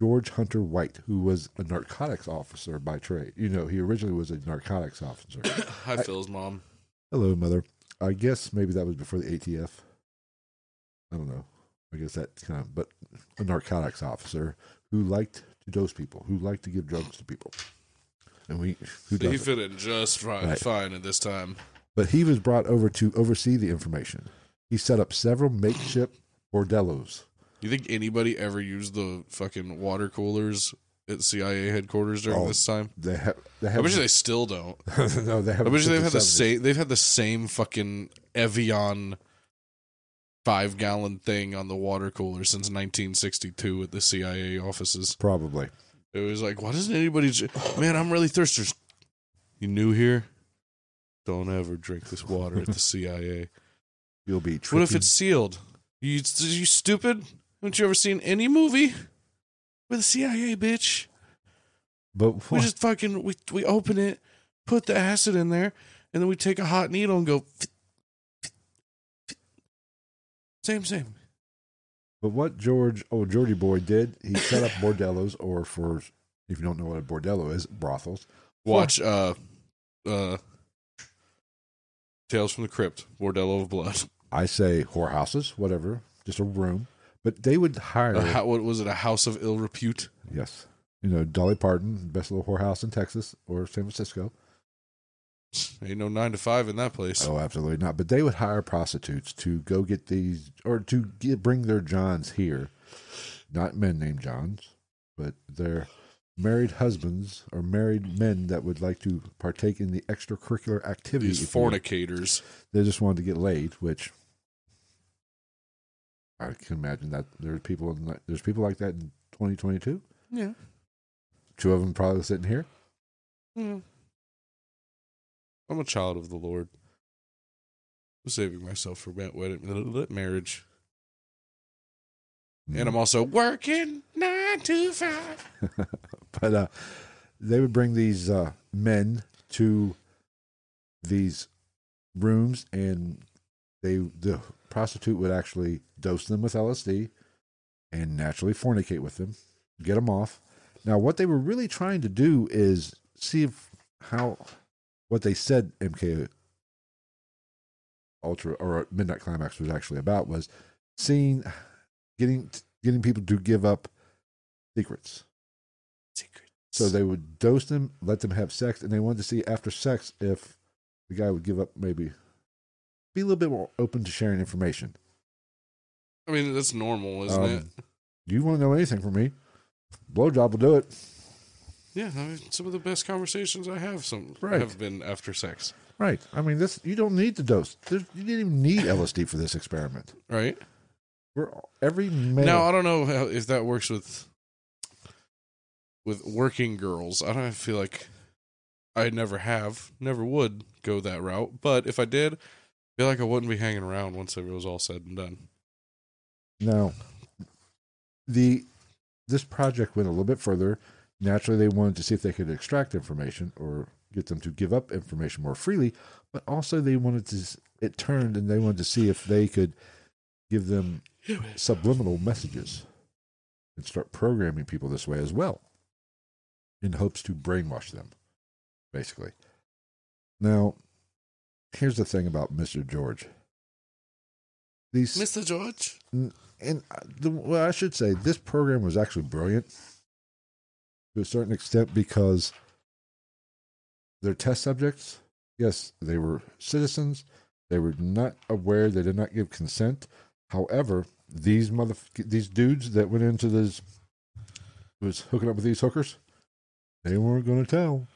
George Hunter White, who was a narcotics officer by trade. You know, he originally was a narcotics officer. Hi, Phil's mom. Hello, mother. I guess maybe that was before the ATF. I don't know. I guess that kind of, but a narcotics officer who liked to dose people, who liked to give drugs to people, and we who So he fit in just fine, Right. fine at this time. But he was brought over to oversee the information. He set up several makeshift bordellos You think anybody ever used the fucking water coolers at CIA headquarters during Oh, this time? They have. They I have. bet you they still don't. no, they have. I you they've had the same. They've had the same fucking Evian five gallon thing on the water cooler since 1962 at the CIA offices. Probably. It was like, why doesn't anybody? j- Man, I'm really thirsty. You new here? Don't ever drink this water at the CIA. You'll be. What if it's sealed? You you stupid? Haven't you ever seen any movie with the CIA, bitch? But We just fucking we we open it, put the acid in there, and then we take a hot needle and go. Same, same. But what George, oh Georgie boy did, he set up bordellos, or for if you don't know what a bordello is, brothels. Watch uh uh Tales from the Crypt, Bordello of Blood. I say whorehouses, whatever, just a room. But they would hire, A what was it? A house of ill repute. yes, you know, Dolly Parton, best little whorehouse in Texas or San Francisco. Ain't no nine to five in that place. Oh, absolutely not. But they would hire prostitutes to go get these, or to get, bring their Johns here. Not men named Johns, but their married husbands or married men that would like to partake in the extracurricular activities. These fornicators. They just wanted to get laid, which I can imagine that there's people in that, there's people like that in 2022. Yeah. Two of them probably sitting here. yeah. I'm a child of the Lord. I'm saving myself for wedding, marriage. And I'm also working nine to five. but uh, they would bring these uh, men to these rooms, and they the prostitute would actually dose them with LSD and naturally fornicate with them, get them off. Now, what they were really trying to do is see if how what they said MK Ultra or Midnight Climax was actually about was seeing getting getting people to give up secrets. Secret. So they would dose them, let them have sex, and they wanted to see after sex if the guy would give up, maybe be a little bit more open to sharing information. I mean, that's normal, isn't Um, it? You want to know anything from me? Blowjob will do it. Yeah, I mean, some of the best conversations I have some Right. have been after sex. Right. I mean, this you don't need the dose. There's, you didn't even need LSD for this experiment. Right We're every male. now, I don't know how, if that works with with working girls. I don't feel like I never have, never would go that route. But if I did, I feel like I wouldn't be hanging around once it was all said and done. Now, the this project went a little bit further. Naturally, they wanted to see if they could extract information or get them to give up information more freely, but also they wanted to. It turned, and they wanted to see if they could give them subliminal messages and start programming people this way as well, in hopes to brainwash them, basically. Now, here's the thing about Mister George. These Mr. George. and uh, the, well, I should say this program was actually brilliant to a certain extent because their test subjects, yes, they were citizens. They were not aware. They did not give consent. However, these mother these dudes that went into this was hooking up with these hookers. They weren't going to tell.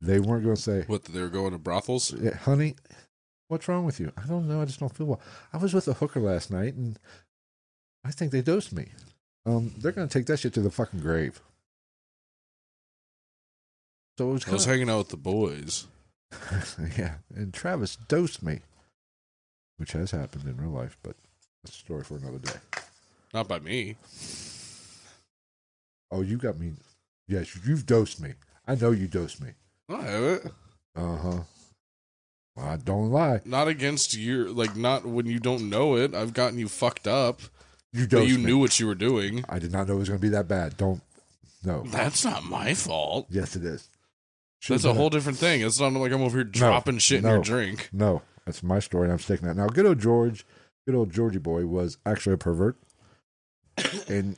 They weren't going to say, What they were going to brothels? yeah, honey, what's wrong with you? I don't know. I just don't feel well. I was with a hooker last night, and I think they dosed me. Um, they're gonna take that shit to the fucking grave. So it was I was hanging out with the boys. yeah. And Travis dosed me, which has happened in real life, but that's a story for another day. Not by me. Oh, you got me. Yes, you've dosed me. I know you dosed me. I have it. Uh huh. I don't lie. Not against your like not when you don't know it. I've gotten you fucked up. You But you me. knew what you were doing. I did not know it was going to be that bad. Don't. No. That's not my fault. Yes, it is. That's Should've a whole different thing. It's not like I'm over here dropping shit in no. your drink. No, that's my story, and I'm sticking that. Now, good old George, good old Georgie boy was actually a pervert, and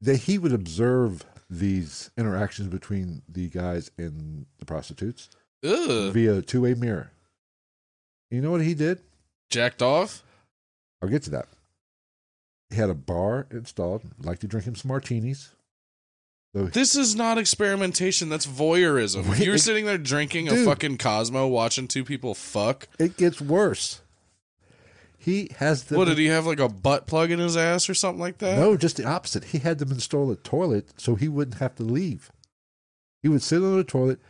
they, he would observe these interactions between the guys and the prostitutes Ugh. via a two-way mirror. You know what he did? Jacked off? I'll get to that. He had a bar installed. Like to drink him some martinis. So This is not experimentation. That's voyeurism. Wait, You're it- sitting there drinking a fucking Cosmo, watching two people fuck. it gets worse. He has the What did he have like a butt plug in his ass or something like that? No, just the opposite. He had them install a toilet so he wouldn't have to leave. He would sit on the toilet,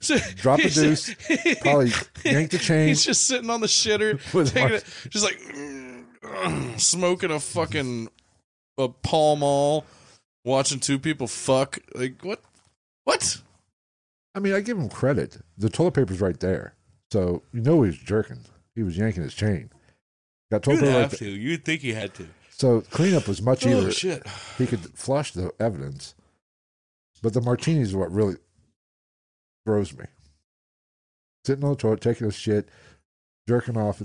drop a deuce, probably yank the chain. He's just sitting on the shitter, taking it, just like mm, smoking a fucking a Pall Mall, watching two people fuck. Like what? What? I mean, I give him credit. The toilet paper's right there, so you know he was jerking. He was yanking his chain. Got toilet paper right there. to. You'd think he had to. So cleanup was much easier. Oh easier. shit! He could flush the evidence, but the martinis is what really throws me. Sitting on the toilet, taking a shit, jerking off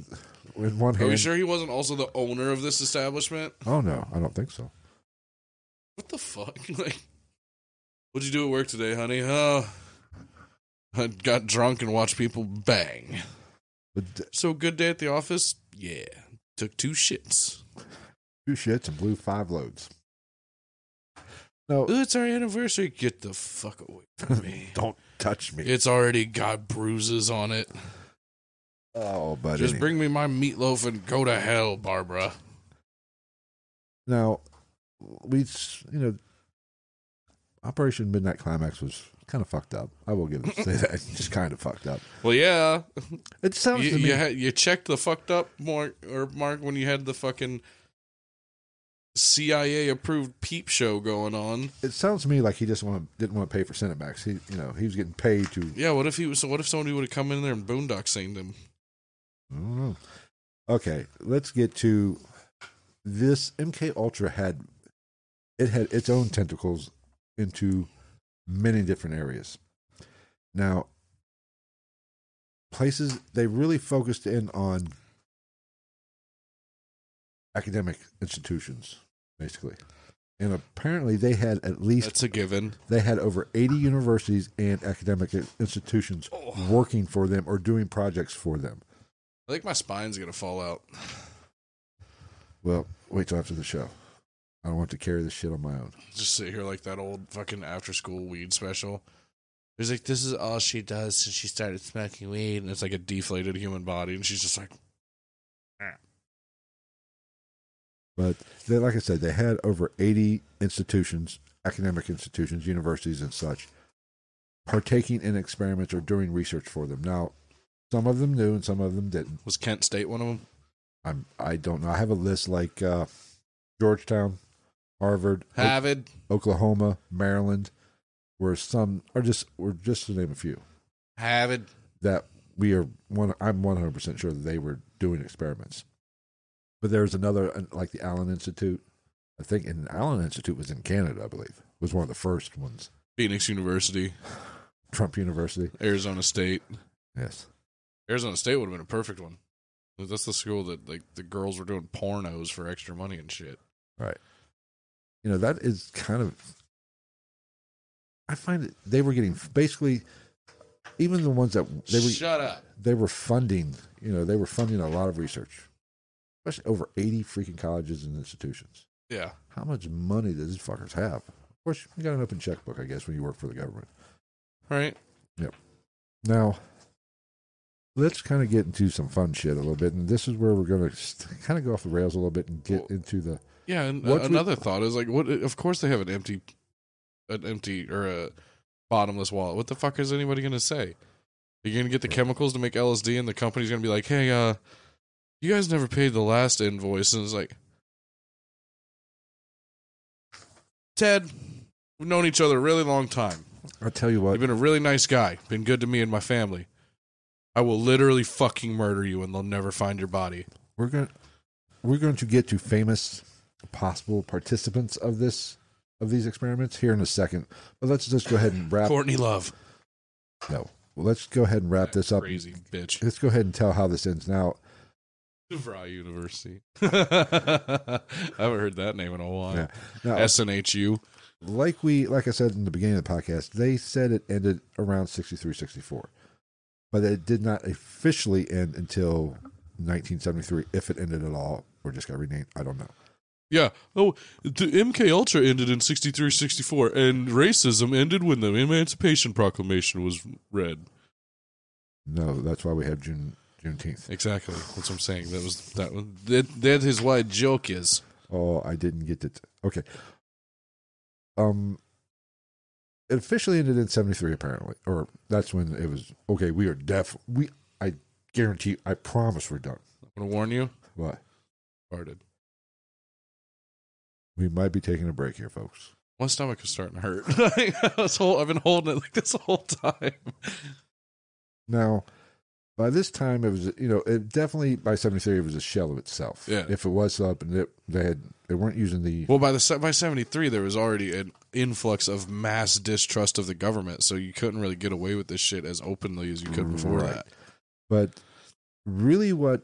in one hand. Are we sure he wasn't also the owner of this establishment? Oh no, I don't think so. What the fuck? Like, what'd you do at work today, honey? Oh, I got drunk and watched people bang. D- So good day at the office? Yeah. Took two shits. two shits and blew five loads. No, Ooh, it's our anniversary. Get the fuck away from me. don't touch me. It's already got bruises on it. Oh, buddy. Just bring me my meatloaf and go to hell, Barbara. now, we, you know, Operation Midnight Climax was kind of fucked up. I will give it say that. Just kind of fucked up. Well, yeah. It sounds You, to me. you, had, you checked the fucked up mark or mark when you had the fucking CIA approved peep show going on. it sounds to me like he just want didn't want to pay for Cinemax. He, you know, he was getting paid to. Yeah, what if he was? So what if somebody would have come in there and boondock singed him? Know. Okay, let's get to this. MK Ultra had it had its own tentacles into many different areas. Now, places they really focused in on academic institutions, basically, and apparently they had at least That's a given. they had over 80 universities and academic institutions oh. working for them or doing projects for them. I think my spine's gonna fall out. Well, wait till after the show. I don't want to carry this shit on my own. Just sit here like that old fucking after school weed special. He's like, this is all she does since she started smoking weed, and it's like a deflated human body, and she's just like, ah. But they, like I said, they had over 80 institutions, academic institutions, universities, and such, partaking in experiments or doing research for them. Now, some of them knew and some of them didn't. was Kent State one of them? I'm, I don't know. I have a list like uh, Georgetown, Harvard, O- Harvard. Oklahoma, Maryland, where some are just, or just to name a few. Harvard. that we are one I'm 100% sure that they were doing experiments. But there's another uh, like the Allan Institute. I think and the Allan Institute was in Canada, I believe. Was one of the first ones. Phoenix University. Trump University. Arizona State. Yes. Arizona State would have been a perfect one. That's the school that like the girls were doing pornos for extra money and shit. Right. You know, that is kind of I find it they were getting basically even the ones that they were Shut up. they were funding, you know, they were funding a lot of research. Especially over 80 freaking colleges and institutions. Yeah. How much money does these fuckers have? Of course, you got an open checkbook, I guess, when you work for the government. Right. Yep. Now, let's kind of get into some fun shit a little bit, and this is where we're going to kind of go off the rails a little bit and get Well- into the. Yeah, and uh, we- another thought is like, what? Of course, they have an empty, an empty or a bottomless wallet. What the fuck is anybody gonna say? You're gonna get the chemicals to make LSD, and the company's gonna be like, "Hey, uh, you guys never paid the last invoice," and it's like, Ted, we've known each other a really long time. I'll tell you what, You've been a really nice guy. Been good to me and my family. I will literally fucking murder you, and they'll never find your body. we're going we're going to get to famous possible participants of this of these experiments here in a second. But let's just go ahead and wrap. Courtney Love, No, well, let's go ahead and wrap this up. crazy bitch. Let's go ahead and tell how this ends. Now, DeVry University. I haven't heard that name in a while. Yeah. now SNHU. like we like I said in the beginning of the podcast, they said it ended around 63, 64. But it did not officially end until 1973, if it ended at all, or just got renamed. I don't know. Yeah. Oh, the MK Ultra ended in 63, 64, and racism ended when the Emancipation Proclamation was read. No, that's why we have June Juneteenth. Exactly. That's what I'm saying. That was that. Was, that that is why joke is. Oh, I didn't get it. Okay. Um, it officially ended in '73, apparently, or that's when it was. Okay, we are deaf. We, I guarantee, I promise, we're done. I'm gonna warn you. What? Farted. We might be taking a break here, folks. My stomach is starting to hurt. Hold, I've been holding it like this the whole time. Now, by this time, it was you know it definitely by '73 it was a shell of itself. Yeah. If it was up and it, they had they weren't using the Well, by the by seventy three, there was already an influx of mass distrust of the government, so you couldn't really get away with this shit as openly as you could before Right. that, but really what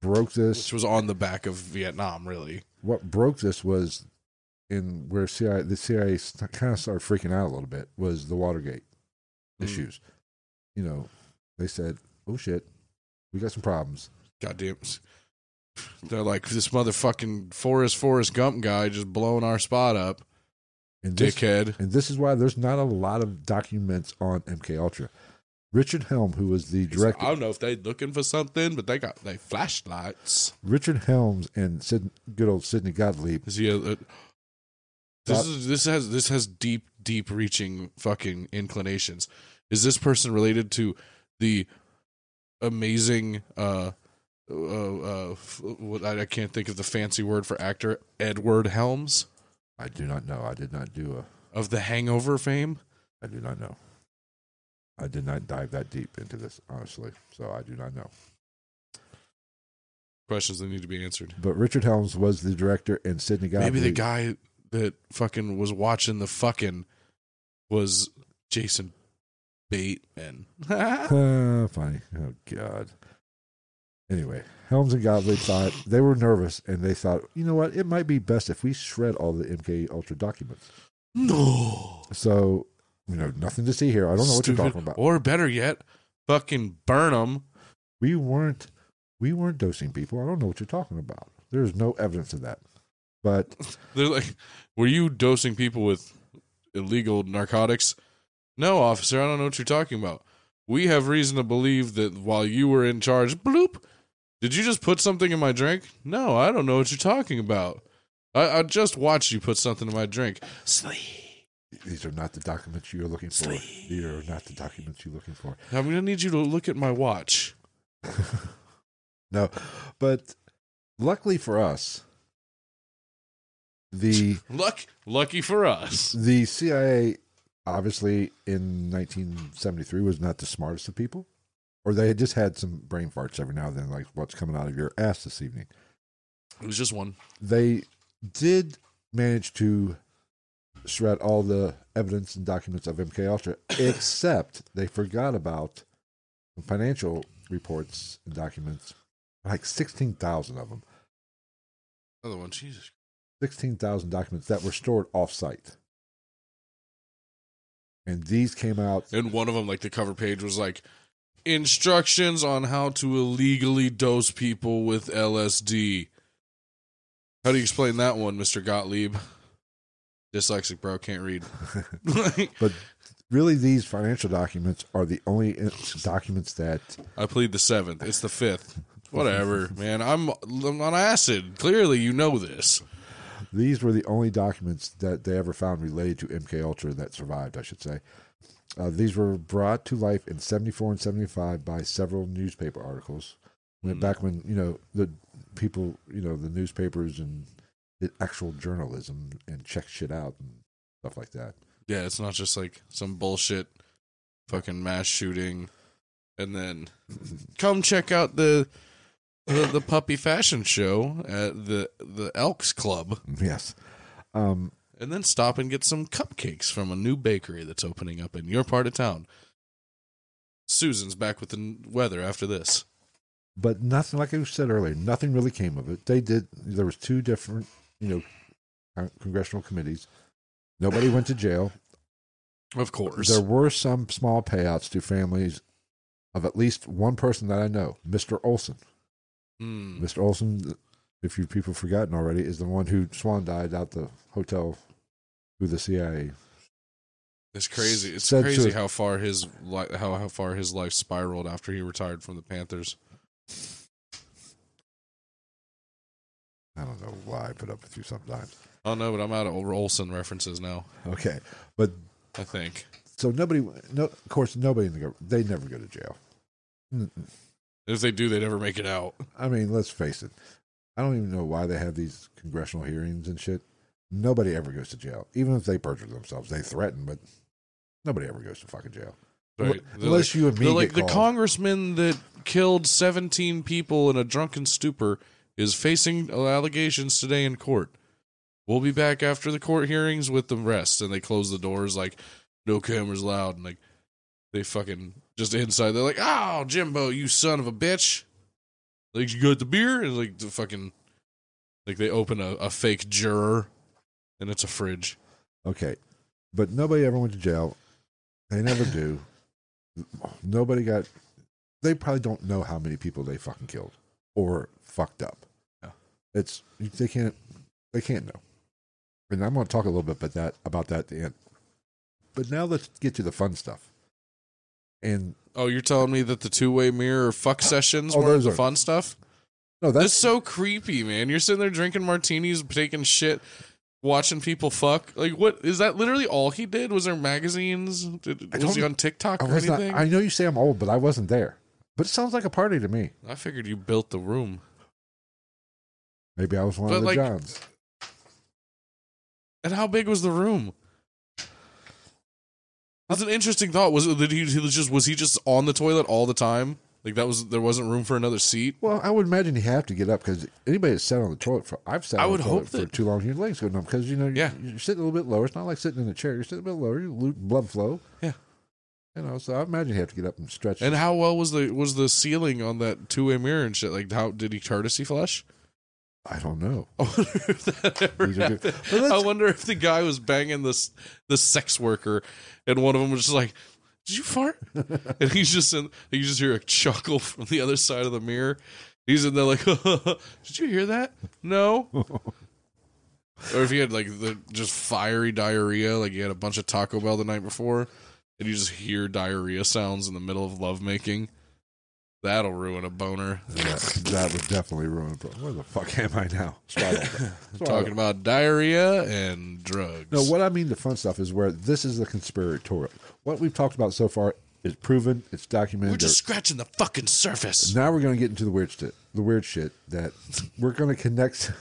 broke this which was on the back of Vietnam. Really, what broke this was in where CIA the CIA kind of started freaking out a little bit was the Watergate Mm. issues. You know, they said, "Oh shit, we got some problems." goddamn. They're like this motherfucking Forrest Forrest Gump guy just blowing our spot up, And this, dickhead. and this is why there's not a lot of documents on MK Ultra. Richard Helm, who was the director, I don't know if they're looking for something, but they got they flashlights. Richard Helms and Sid, good old Sidney Gottlieb. Is he a, a- this is this has this has deep deep reaching fucking inclinations. Is this person related to the amazing uh uh, uh f- what I, I can't think of the fancy word for actor Edward Helms I do not know. I did not do a. of the Hangover fame? I do not know. I did not dive that deep into this, honestly. So I do not know. Questions that need to be answered. But Richard Helms was the director, and Sidney Gottlieb. Maybe the guy that fucking was watching the fucking was Jason Bateman. Ah, funny. Oh God. Anyway, Helms and Gottlieb thought they were nervous, and they thought, you know what, it might be best if we shred all the MK Ultra documents. no. So, you know, nothing to see here. I don't know what Stupid. you're talking about. Or better yet, fucking burn them. We weren't, we weren't dosing people. I don't know what you're talking about. There's no evidence of that. But They're like, were you dosing people with illegal narcotics? No, officer, I don't know what you're talking about. We have reason to believe that while you were in charge, bloop, did you just put something in my drink? No, I don't know what you're talking about. I, I just watched you put something in my drink. Sleep. these are not the documents you're looking for. These are not the documents you're looking for. I'm going to need you to look at my watch. No, but luckily for us, the Luck, lucky for us. the CIA obviously in 1973 was not the smartest of people, or they had just had some brain farts every now and then, like what's coming out of your ass this evening. It was just one. They did manage to shred all the evidence and documents of MK Ultra, except they forgot about financial reports and documents, like 16,000 of them. Other one, Jesus. 16,000 documents that were stored off-site. And these came out And one of them, like the cover page, was like instructions on how to illegally dose people with LSD. How do you explain that one, Mister Gottlieb? Dyslexic, bro, can't read. But really, these financial documents are the only documents that I plead the seventh. It's the fifth. Whatever, man. I'm, I'm on acid. Clearly, you know this. these were the only documents that they ever found related to MK Ultra that survived. I should say. Uh, these were brought to life in '74 and '75 by several newspaper articles. When Mm. back when you know the people, you know the newspapers and the actual journalism and check shit out and stuff like that. Yeah, it's not just like some bullshit fucking mass shooting and then come check out the the, the puppy fashion show at the the Elks Club Yes. Um, and then stop and get some cupcakes from a new bakery that's opening up in your part of town. Susan's back with the weather after this. but nothing like I said earlier, nothing really came of it. They did. There was two different, you know, congressional committees. Nobody went to jail. Of course. There were some small payouts to families of at least one person that I know, Mr. Olson. Hmm. Mr. Olson if you people forgotten already, is the one who Swan died out the hotel with the CIA. It's crazy. It's Said crazy to- how far his li- how how far his life spiraled after he retired from the Panthers. I don't know why I put up with you sometimes. Oh no, but I'm out of Olson references now. Okay, but I think so nobody, no, of course, nobody in the government, they never go to jail. Mm-mm. if they do, they never make it out. I mean, let's face it. I don't even know why they have these congressional hearings and shit. Nobody ever goes to jail, even if they perjure themselves. They threaten, but nobody ever goes to fucking jail. Right? Unless like, you and me like the called. congressman that killed 17 people in a drunken stupor is facing allegations today in court. We'll be back after the court hearings with the rest, and they close the doors like no cameras allowed, and like they fucking just inside. They're like, "Oh, Jimbo, you son of a bitch!" Like you got the beer, and like the fucking like they open a, a fake juror, and it's a fridge. Okay, but nobody ever went to jail. They never do. Nobody got. They probably don't know how many people they fucking killed or fucked up. Yeah. It's they can't they can't know. And I'm going to talk a little bit about that about that at the end. But now let's get to the fun stuff. And Oh, you're telling me that the two way mirror fuck sessions Oh, the fun stuff? no, That's that's so creepy, man. You're sitting there drinking martinis, taking shit, watching people fuck. Like, what is that? Literally all he did? Was there magazines? Did, was he on TikTok I or was not. anything? I know you say I'm old, but I wasn't there. But it sounds like a party to me. I figured you built the room. Maybe I was one But, of the like- Johns. And how big was the room? That's an interesting thought. Was it that he, he was just was he just on the toilet all the time? Like that was there wasn't room for another seat. Well, I would imagine you have to get up because anybody that's sat on the toilet for I've sat I on would the toilet hope for that- too long. Your legs go numb because you know Yeah. you're, you're sitting a little bit lower. It's not like sitting in a chair. You're sitting a bit lower. You blood flow. Yeah. You know, so I imagine you have to get up and stretch. And how well was the was the ceiling on that two way mirror and shit? Like how did he courtesy flush? I don't know. I wonder if that ever These good- happened. I wonder if the guy was banging this the sex worker, and one of them was just like, "Did you fart?" and he's just in. You just hear a chuckle from the other side of the mirror. He's in there like, "Did you hear that? No." or if he had like the just fiery diarrhea, like he had a bunch of Taco Bell the night before, and you just hear diarrhea sounds in the middle of lovemaking. That'll ruin a boner. that, that would definitely ruin it. Where the fuck am I now? Swaddle. Talking about diarrhea and drugs. No, what I mean the fun stuff is where this is the conspiratorial. What we've talked about so far is proven. It's documented. We're just scratching the fucking surface. Now we're going to get into the weird shit. The weird shit that we're going to connect.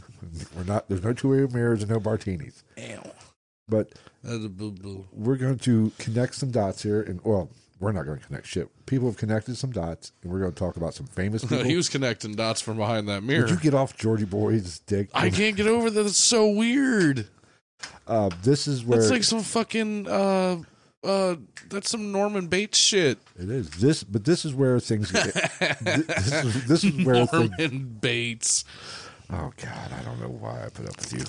we're not. There's no two-way mirrors and no martinis, but we're going to connect some dots here. And well, we're not going to connect shit. People have connected some dots, and we're going to talk about some famous people. he was connecting dots from behind that mirror. Would you get off Georgie Boy's dick? I can't get over that. It's so weird. Uh, this is where That's like some fucking uh uh that's some Norman Bates shit. it is. This, but this is where things. Get, this, is, this is where things. Norman Bates. Oh God, I don't know why I put up with you.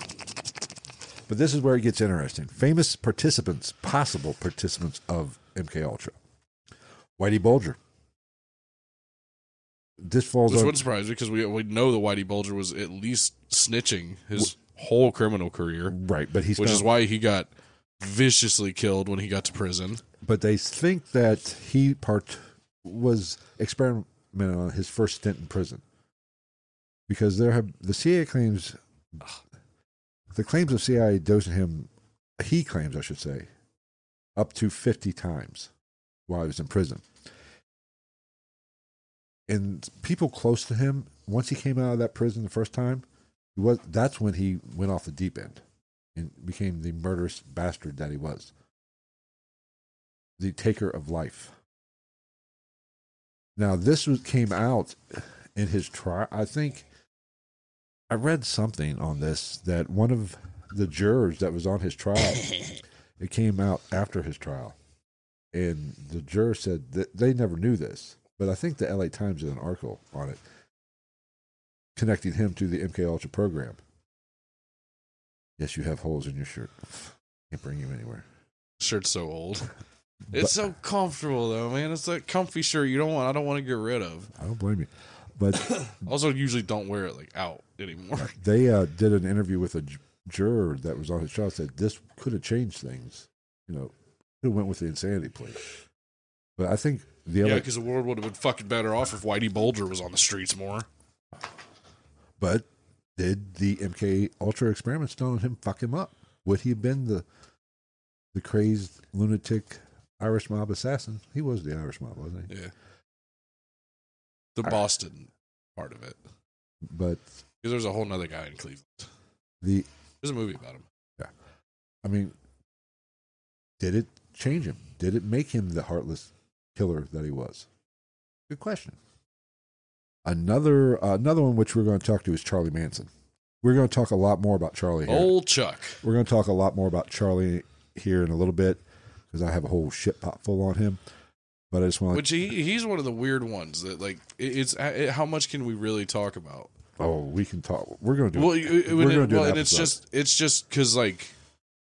But this is where it gets interesting. Famous participants, possible participants of MK Ultra. Whitey Bulger. This falls Which on wouldn't surprise me because we we know that Whitey Bulger was at least snitching his whole criminal career, right, but he's which is why he got viciously killed when he got to prison. But they think that he part was experimenting on his first stint in prison because there have the CIA claims the claims of CIA dosing him. He claims, I should say, up to fifty times while he was in prison. And people close to him, once he came out of that prison the first time, was that's when he went off the deep end and became the murderous bastard that he was the taker of life. Now, this was, came out in his trial. I think I read something on this that one of the jurors that was on his trial, it came out after his trial. And the juror said that they never knew this, but I think the LA Times did an article on it connecting him to the MK Ultra program. Yes, you have holes in your shirt. Can't bring you anywhere. Shirt's so old. It's so comfortable though, man. It's that comfy shirt you don't want. I don't want to get rid of. I don't blame you. But Also, usually don't wear it like out anymore. they uh, did an interview with a j- juror that was on his trial. Said this could have changed things. You know, have went with the insanity plea. But I think the other. Yeah, because the world would have been fucking better off if Whitey Bulger was on the streets more. but did the MK Ultra experiments on him fuck him up? Would he have been the the crazed lunatic Irish mob assassin? He was the Irish mob, wasn't he? Yeah. The Boston part of it. But Because there's a whole nother guy in Cleveland. the There's a movie about him. Yeah. I mean, did it change him? Did it make him the heartless killer that he was? Good question. Another uh, another one which we're going to talk to is Charlie Manson. We're going to talk a lot more about Charlie here. Old Chuck. We're going to talk a lot more about Charlie here in a little bit because I have a whole shit pot full on him. But I just want Which he he's one of the weird ones that like it's it, how much can we really talk about? oh we can talk. We're going to do. Well, it- we're going to do well, an and it's just it's just because like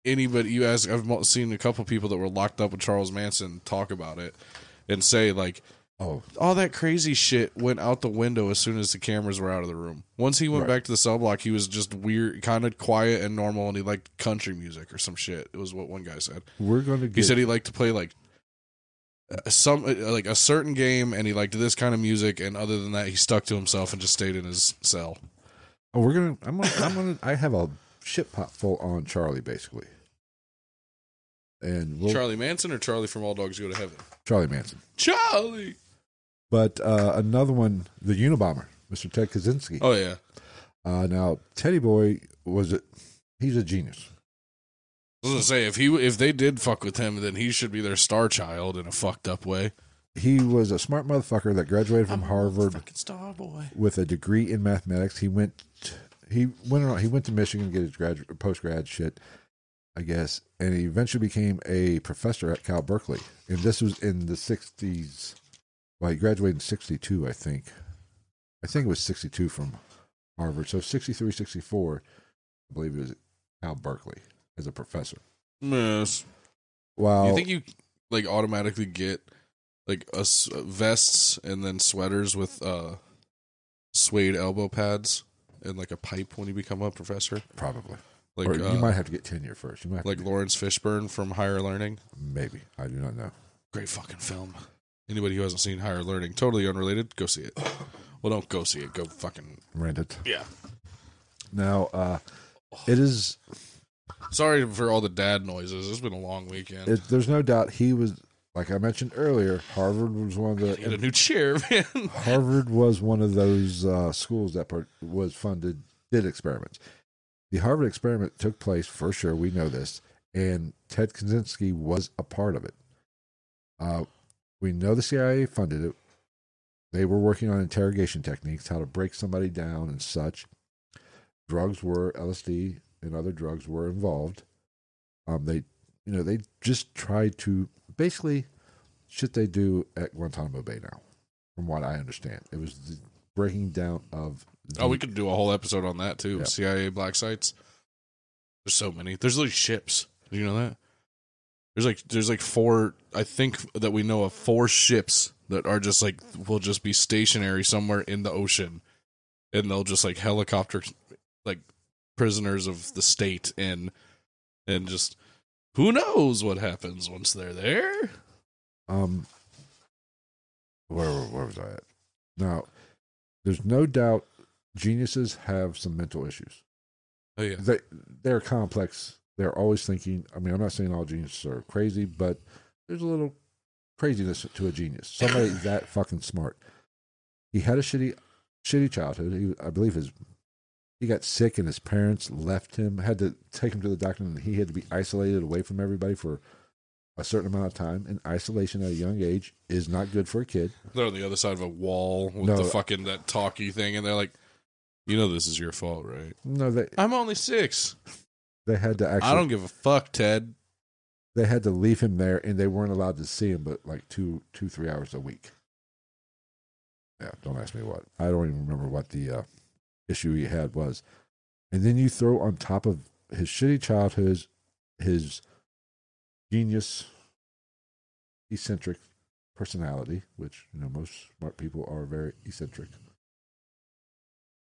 anybody you ask, I've seen a couple people that were locked up with Charles Manson talk about it and say like oh all that crazy shit went out the window as soon as the cameras were out of the room. Once he went Right. back to the cell block, he was just weird, kind of quiet and normal, and he liked country music or some shit. It was what one guy said. we're going to. He said he liked to play like uh, some uh, like a certain game, and he liked this kind of music. And other than that, he stuck to himself and just stayed in his cell. oh, we're going to. I'm going. to I'm going to. I have a shit pot full on Charlie basically. And we'll, Charlie Manson or Charlie from All Dogs Go to Heaven? Charlie Manson. Charlie. But uh, another one, the Unabomber, Mr. Ted Kaczynski. Oh yeah. Uh, now, Teddy Boy was a, he's a genius. I was gonna say if he if they did fuck with him, then he should be their star child in a fucked up way. He was a smart motherfucker that graduated from Harvard fucking star boy. with a degree in mathematics. He went he went on, he went to Michigan to get his grad post grad shit, I guess, and he eventually became a professor at Cal Berkeley. And this was in the sixties. Well, he graduated in sixty two, I think. I think it was sixty two from Harvard. So 63, 64, I believe it was Cal Berkeley as a professor. Yes. Wow. you think you like automatically get like us vests and then sweaters with uh suede elbow pads and like a pipe when you become a professor? Probably. Like or you uh, might have to get tenure first. You might like Laurence Fishburne from Higher Learning. maybe. I do not know. Great fucking film. Anybody who hasn't seen Higher Learning, totally unrelated, go see it. Well, don't go see it. Go fucking Rent it. yeah. Now, uh, it is. Sorry for all the dad noises. It's been a long weekend. It, there's no doubt he was, like I mentioned earlier, Harvard was one of the. Get a new chair, man. Harvard was one of those uh, schools that part, was funded, did experiments. The Harvard experiment took place for sure. We know this, and Ted Kaczynski was a part of it. Uh, we know the CIA funded it. They were working on interrogation techniques, how to break somebody down and such. Drugs were LSD and other drugs were involved. Um, they, you know, they just tried to basically shit they do at Guantanamo Bay now, from what I understand. It was the breaking down of. Oh, we could do a whole episode on that too. Yeah. CIA black sites. There's so many. There's like ships. Do you know that? There's like there's like four. I think that we know of four ships that are just like will just be stationary somewhere in the ocean, and they'll just like helicopter like prisoners of the state in, and just who knows what happens once they're there. Um, where where was I at? Now, there's no doubt geniuses have some mental issues. Oh yeah, They they're complex. They're always thinking. I mean, I'm not saying all geniuses are crazy, but there's a little craziness to a genius. Somebody that fucking smart. He had a shitty shitty childhood. He, I believe his he got sick and his parents left him. Had to take him to the doctor, and he had to be isolated away from everybody for a certain amount of time. And isolation at a young age is not good for a kid. they're on the other side of a wall with No. the fucking that talkie thing, and they're like, you know, this is your fault, right? No, they I'm only six. they had to actually I don't give a fuck, Ted. they had to leave him there, and they weren't allowed to see him, but like two two three hours a week. Yeah, don't ask me what. I don't even remember what the uh, issue he had was. And then you throw on top of his shitty childhood, his genius, eccentric personality, which you know most smart people are very eccentric.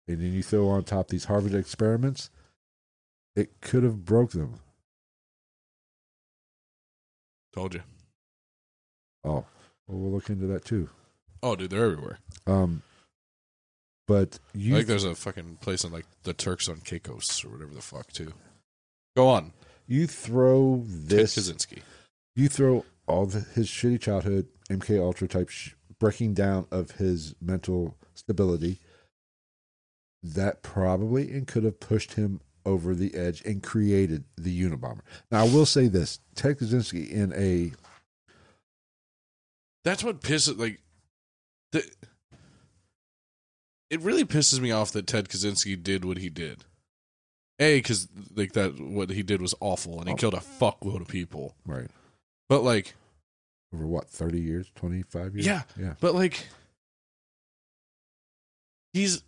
And then you throw on top these Harvard experiments, it could have broke them. Told you. Oh, well, we'll look into that too. Oh, dude, they're everywhere. Um, but you I think there's a fucking place in like the Turks on Caicos or whatever the fuck too. Go on, you throw Ted this, Kaczynski. you throw all the, his shitty childhood, MK Ultra type sh- breaking down of his mental stability. That probably and could have pushed him over the edge and created the Unabomber. Now, I will say this: Ted Kaczynski in a That's what pisses like the. It really pisses me off that Ted Kaczynski did what he did. A, because like that, what he did was awful, and he Oh. killed a fuckload of people. right But like, over what thirty years, twenty five years. Yeah. yeah. but like, he's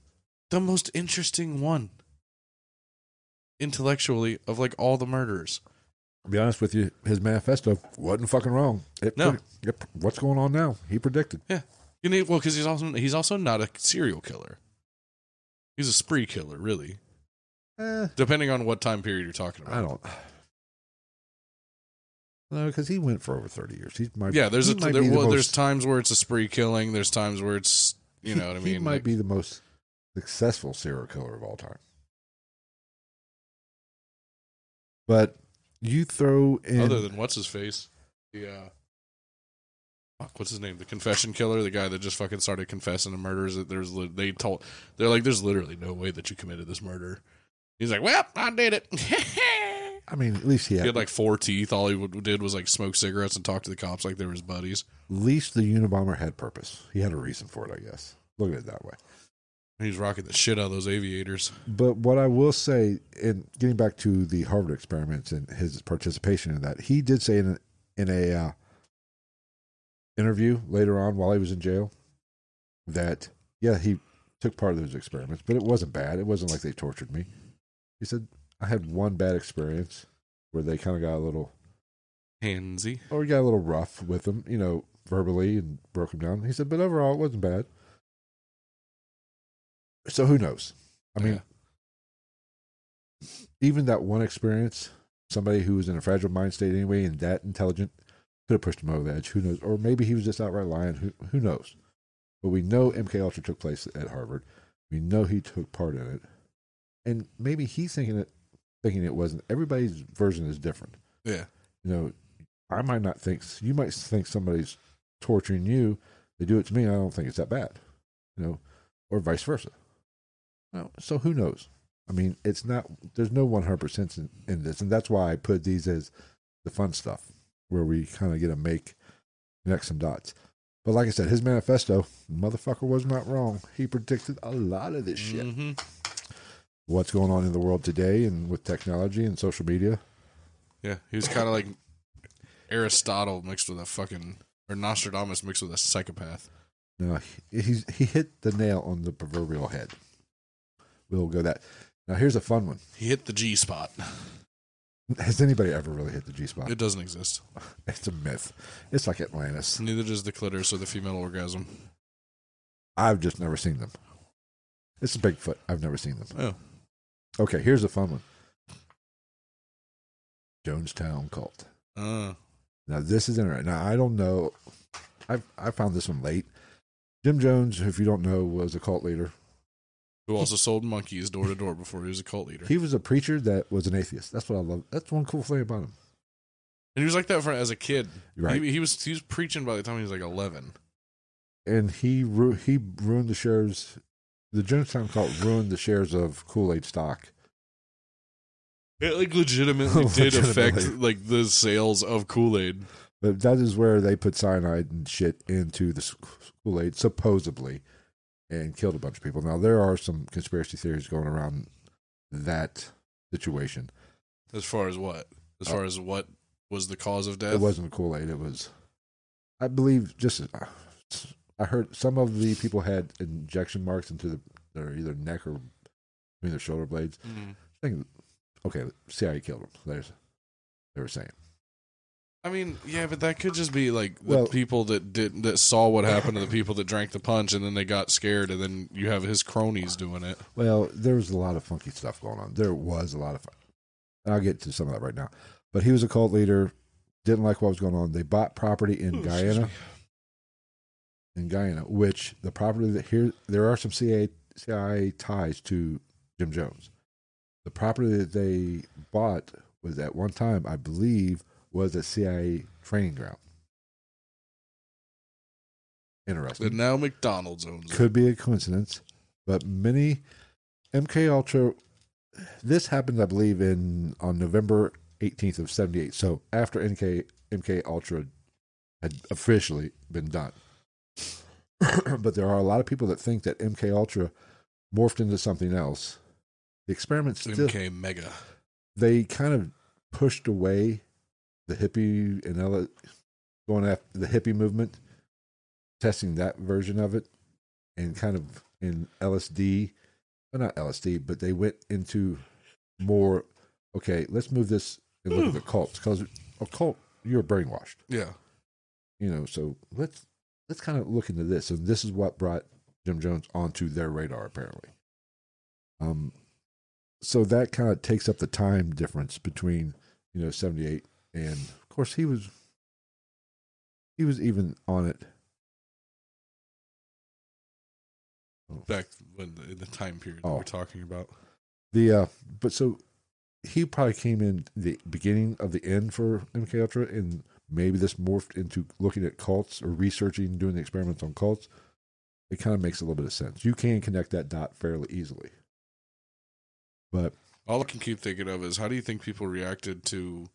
the most interesting one intellectually of like all the murderers. I'll be honest with you, his manifesto wasn't fucking wrong. It No. it- what's going on now? He predicted. You know, well, because he's also he's also not a serial killer. He's a spree killer, really. Eh, Depending on what time period you're talking about. I don't. No, because he went for over thirty years. He might. Yeah, there's a there, the well, there's times where it's a spree killing. There's times where it's you know what I he might like- be the most successful serial killer of all time. But you throw in other than what's his face, the uh, fuck, what's his name? The confession killer, the guy that just fucking started confessing to murders. That there's li- they told they're like, there's literally no way that you committed this murder. He's like, well, I did it. I mean, at least he He had, had like four teeth. All he would, did was like smoke cigarettes and talk to the cops like they were his buddies. at least the Unabomber had purpose. He had a reason for it, I guess. Look at it that way. He's rocking the shit out of those aviators. But what I will say, in getting back to the Harvard experiments and his participation in that, he did say in a, in a uh, interview later on while he was in jail that yeah he took part of those experiments, but it wasn't bad. It wasn't like they tortured me. He said I had one bad experience where they kind of got a little Handsy. or he got a little rough with him, you know, verbally and broke him down. He said, but overall, it wasn't bad. So who knows? I mean, even that one experience, somebody who was in a fragile mind state anyway and that intelligent could have pushed him over the edge. Who knows? Or maybe he was just outright lying. Who who knows? But we know MK Ultra took place at Harvard. We know he took part in it, and maybe he's thinking it, thinking it wasn't. Everybody's version is different Yeah. you know, I might not think you might think somebody's torturing you. They do it to me. I don't think it's that bad, you know, or vice versa. Well, so who knows? I mean, it's not. There's no 100 percent in, in this, and that's why I put these as the fun stuff, where we kind of get to make connect some dots. But like I said, his manifesto, motherfucker was not wrong. He predicted a lot of this shit. hmm What's going on in the world today, and with technology and social media. Yeah. He was kind of like Aristotle mixed with a fucking or Nostradamus mixed with a psychopath. No, he, he's he hit the nail on the proverbial head. We'll go that. Now here's a fun one. He hit the G spot. Has anybody ever really hit the G spot? It doesn't exist. It's a myth. It's like Atlantis. Neither does the clitoris or the female orgasm. I've just never seen them. It's a Bigfoot. I've never seen them. Oh. Okay, here's a fun one. Jonestown cult. Uh, Now this is interesting. Now I don't know. I I found this one late. Jim Jones, if you don't know, was a cult leader. Who also sold monkeys door to door before he was a cult leader. He was a preacher that was an atheist. That's what I love. That's one cool thing about him. and he was like that for as a kid. Right. He, he was he was preaching by the time he was like eleven. and he ru- he ruined the shares. The Jonestown cult ruined the shares of Kool Aid stock. It like legitimately did affect like the sales of Kool Aid. But that is where they put cyanide and shit into the Kool Aid, supposedly, and killed a bunch of people. Now there are some conspiracy theories going around that situation. As far as what? As far as what was the cause of death? It wasn't Kool Aid. It was, I believe, just I heard some of the people had injection marks into the, their either neck or between their shoulder blades. Mhm. I think, okay, CIA killed them. There's, they were saying. I mean, yeah, but that could just be like the Well- people that did that saw what happened to the people that drank the punch, and then they got scared, and then you have his cronies doing it. Well, there was a lot of funky stuff going on. There was a lot of fun. I'll get to some of that right now. But he was a cult leader, didn't like what was going on. They bought property in Ooh, Guyana. In Guyana, which the property that here there are some CIA, CIA ties to Jim Jones. The property that they bought was at one time, I believe, was a CIA training ground. Interesting. But now McDonald's owns it. could be a coincidence, but many MK Ultra. This happened, I believe, in on November 18th of 78. So after NK MK Ultra had officially been done. but there are a lot of people that think that MK Ultra morphed into something else. The experiment still MK Mega. they kind of pushed away the hippie and L- going after the hippie movement, testing that version of it, and kind of in LSD, well, not LSD, but they went into more. Okay, let's move this and look at the cults because a cult you're brainwashed, Yeah. you know. So let's let's kind of look into this, and this is what brought Jim Jones onto their radar apparently. Um, so that kind of takes up the time difference between you know 78 and of course he was he was even on it. Back when the, in the time period that Oh. we're talking about. the uh but so he probably came in the beginning of the end for mk ultra and maybe this morphed into looking at cults or researching doing the experiments on cults. It kind of makes a little bit of sense. You can connect that dot fairly easily. But All I can keep thinking of is how do you think people reacted to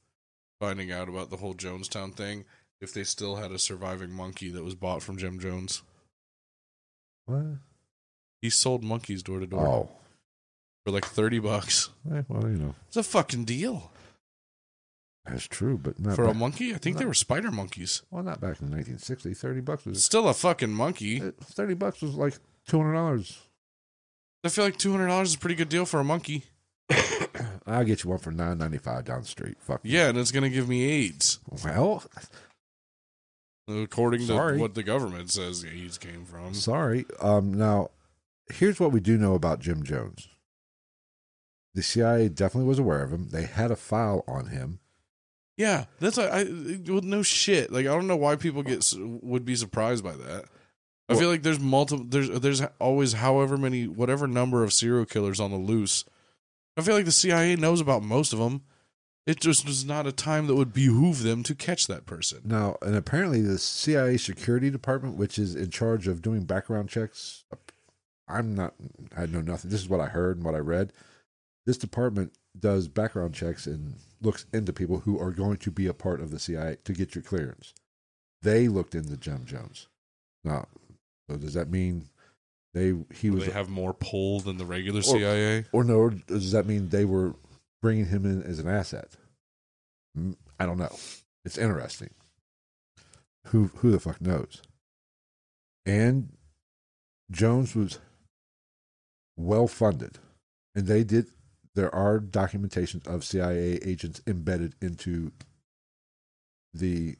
finding out about the whole Jonestown thing if they still had a surviving monkey that was bought from Jim Jones? what He sold monkeys door to door oh for like 30 bucks. eh, well you know It's a fucking deal. that's true but not For a monkey? I think they were spider monkeys. well not back in 1960 30 bucks was Still a fucking monkey. Uh, Thirty bucks was like two hundred dollars. I feel like $200 is a pretty good deal for a monkey. I'll get you one for nine ninety five down the street. Fuck. Yeah, and it's going to give me AIDS. Well, According Sorry. to what the government says AIDS came from. sorry. Um, now, here's what we do know about Jim Jones. The CIA definitely was aware of him. They had a file on him. Yeah, that's a, I well, no shit. Like I don't know why people get would be surprised by that. I Well- feel like there's multiple there's there's always however many whatever number of serial killers on the loose. I feel like the CIA knows about most of them. It just was not a time that would behoove them to catch that person. Now, and apparently, the CIA security department, which is in charge of doing background checks, I'm not. I know nothing. This is what I heard and what I read. This department does background checks and looks into people who are going to be a part of the CIA to get your clearance. They looked into Jim Jones. Now, so does that mean they he Do was they have more pull than the regular CIA. or no? Or does that mean they were bringing him in as an asset? I don't know. It's interesting. Who who the fuck knows? And Jones was well funded, and they did. There are documentations of CIA agents embedded into the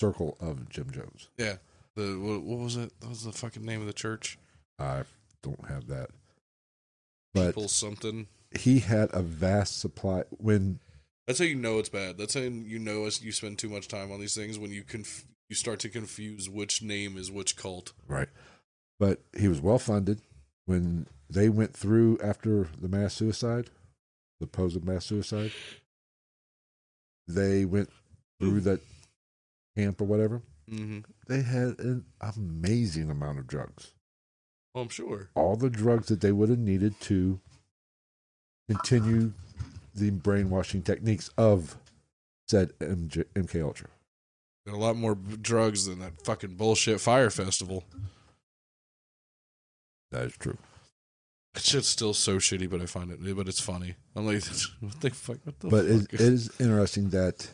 circle of Jim Jones. Yeah. The what, what was it? What was the fucking name of the church? I don't have that, but People something. he had a vast supply when That's how you know it's bad. That's how you know you spend too much time on these things when you conf- you start to confuse which name is which cult. Right. But he was well funded. When they went through after the mass suicide, the pose of mass suicide, they went through that camp or whatever. Mm-hmm. They had an amazing amount of drugs. Well, I'm sure. All the drugs that they would have needed to continue the brainwashing techniques of said MJ, MK Ultra. Got a lot more drugs than that fucking bullshit Fyre Festival. That is true. That shit's still so shitty, but I find it, but it's funny. I'm like, what the fuck? What the but it, fuck? it is interesting that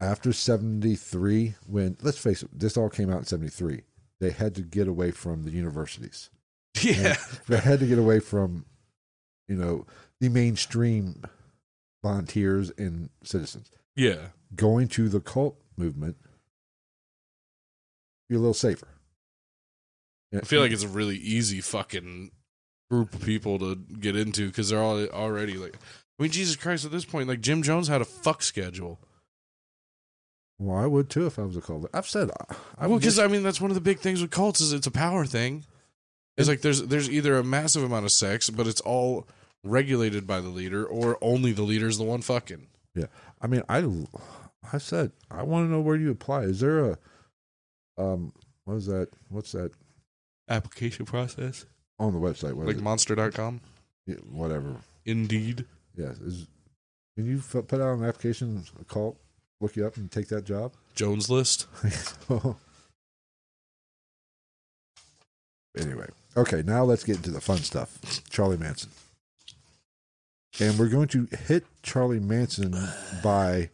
after 73 when let's face it this all came out in 73 they had to get away from the universities yeah, they had to get away from you know the mainstream volunteers and citizens yeah. going to the cult movement, you're a little safer. I feel like it's a really easy fucking group of people to get into because they're all already like. I mean, Jesus Christ! At this point, like Jim Jones had a fuck schedule. Well, I would too if I was a cult. I've said I, I well, would because I mean, that's one of the big things with cults is it's a power thing. It's like there's there's either a massive amount of sex, but it's all regulated by the leader, or only the leader's the one fucking. Yeah, I mean, I, I said I want to know where you apply. Is there a, um, what is that? What's that Application process on the website? What like it? Monster.com. Yeah, whatever. Indeed. Yes. Is can you f- put out an application, a call, look you up, and take that job? Jones list. anyway, okay. Now let's get into the fun stuff. Charlie Manson, and we're going to hit Charlie Manson by.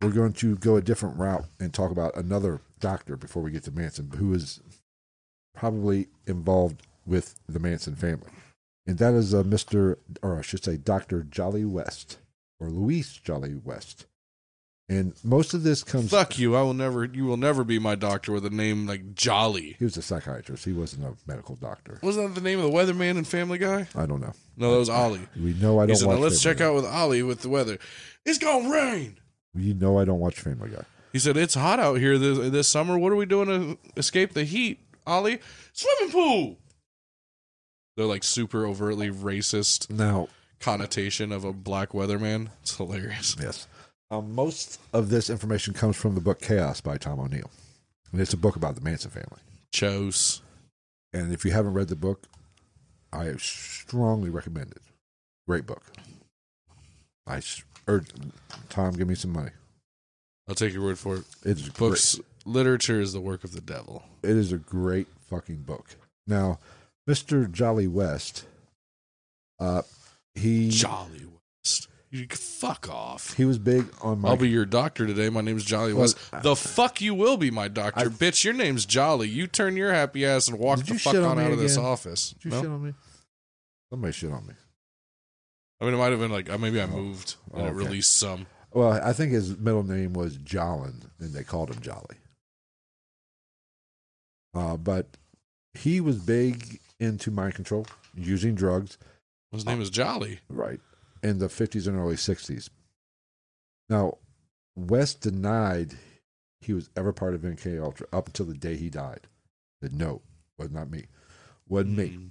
We're going to go a different route and talk about another doctor before we get to Manson, who is probably involved with the Manson family. And that is uh, Mr. or I should say Dr. Jolly West or Luis Jolly West. And most of this comes Fuck you! I will never. You will never be my doctor with a name like Jolly. he was a psychiatrist. He wasn't a medical doctor. Wasn't that the name of the weatherman in Family Guy? I don't know. No, that was Ollie. We know I don't said, watch now let's Family check out with Ollie with the weather. It's gonna rain. Guy. You know I don't watch Family Guy. He said, It's hot out here this, this summer. What are we doing to escape the heat, Ollie? Swimming pool. They're like super overtly racist Now, connotation of a black weatherman. It's hilarious. yes. Um, most of this information comes from the book Chaos by Tom O'Neill. And it's a book about the Manson family. Chose. And if you haven't read the book, I strongly recommend it. Great book. I urge Tom, give me some money. I'll take your word for it. It's Books, literature is the work of the devil. It is a great fucking book. Now, Mr. Jolly West, uh, he Jolly West. You fuck off. he was big on my I'll be your doctor today. My name's Jolly Well, West. The fuck you will be my doctor, I- bitch. Your name's Jolly. You turn your happy ass and walk the fuck on on out of this office. Did you No? shit on me? Somebody shit on me. I mean, it might have been like uh, maybe I moved and it released some. Well, I think his middle name was Jolin, and they called him Jolly. Uh, but he was big into mind control, using drugs, His name is Jolly. right, in the 50s and early 60s. Now, West denied he was ever part of MK Ultra up until the day he died. Said no, was not me, wasn't me. Mm.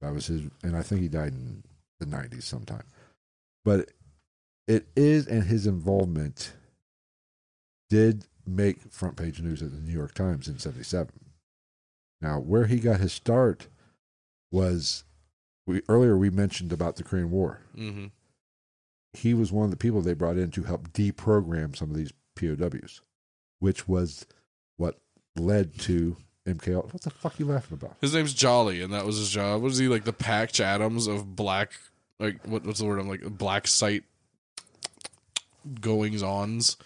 That was his, and I think he died in the 90s sometime. But it is, and his involvement did make front page news at the New York Times in 77. Now, where he got his start was we earlier we mentioned about the Korean War. hmm He was one of the people they brought in to help deprogram some of these POWs, which was what led to MK. What the fuck are you laughing about? His name's Jolly, and that was his job. Was he like the Patch Adams of black? Like what, what's the word? I'm like black site goings ons.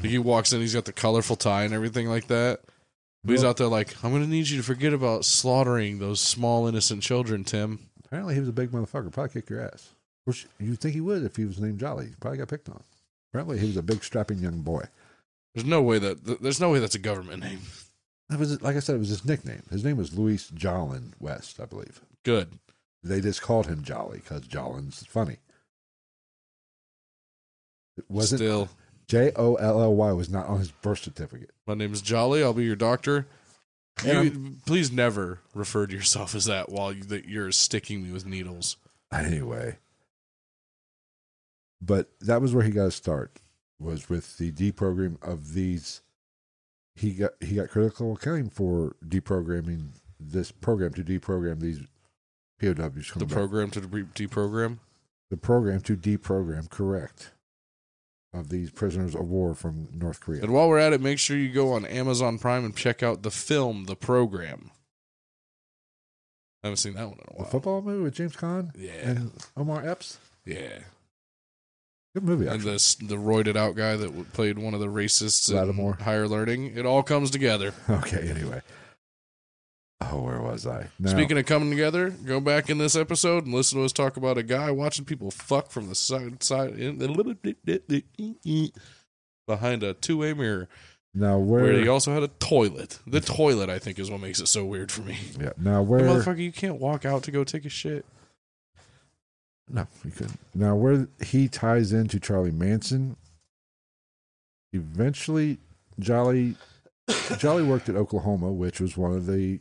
He walks in, he's got the colorful tie and everything like that. But he's out there like, I'm gonna need you to forget about slaughtering those small innocent children, Tim. Apparently, he was a big motherfucker. Probably kick your ass. Which you'd think he would if he was named Jolly. He probably got picked on. Apparently, he was a big, strapping young boy. There's no way that th- there's no way that's a government name. That was, like I said, it was his nickname. His name was Luis Jolin West, I believe. Good. They just called him Jolly because Jolin's funny. It wasn't Still, J O L L Y was not on his birth certificate. my name is Jolly. I'll be your doctor. You, please never refer to yourself as that while you, that you're sticking me with needles. Anyway, but that was where he got his start. Was with the deprogram of these. He got he got critical acclaim for deprogramming this program to deprogram these POWs. The coming back. program to de- deprogram. the program to deprogram correct of these prisoners of war from North Korea. And while we're at it, make sure you go on Amazon Prime and check out the film, The Program. I haven't seen that one in a The while. football movie with James Caan Yeah, and Omar Epps. yeah. Good movie, And actually. the the roided out guy that played one of the racists Lattimer. in Higher Learning. It all comes together. Okay, anyway. Oh, where was I? Now, Speaking of coming together, go back in this episode and listen to us talk about a guy watching people fuck from the side side in, behind a two way mirror now where where? he also had a toilet. The toilet, I think, is what makes it so weird for me. yeah. Now Hey, where? motherfucker, you can't walk out to go take a shit. No, he couldn't. Now, where he ties into Charlie Manson, eventually, Jolly Jolly worked at Oklahoma, which was one of the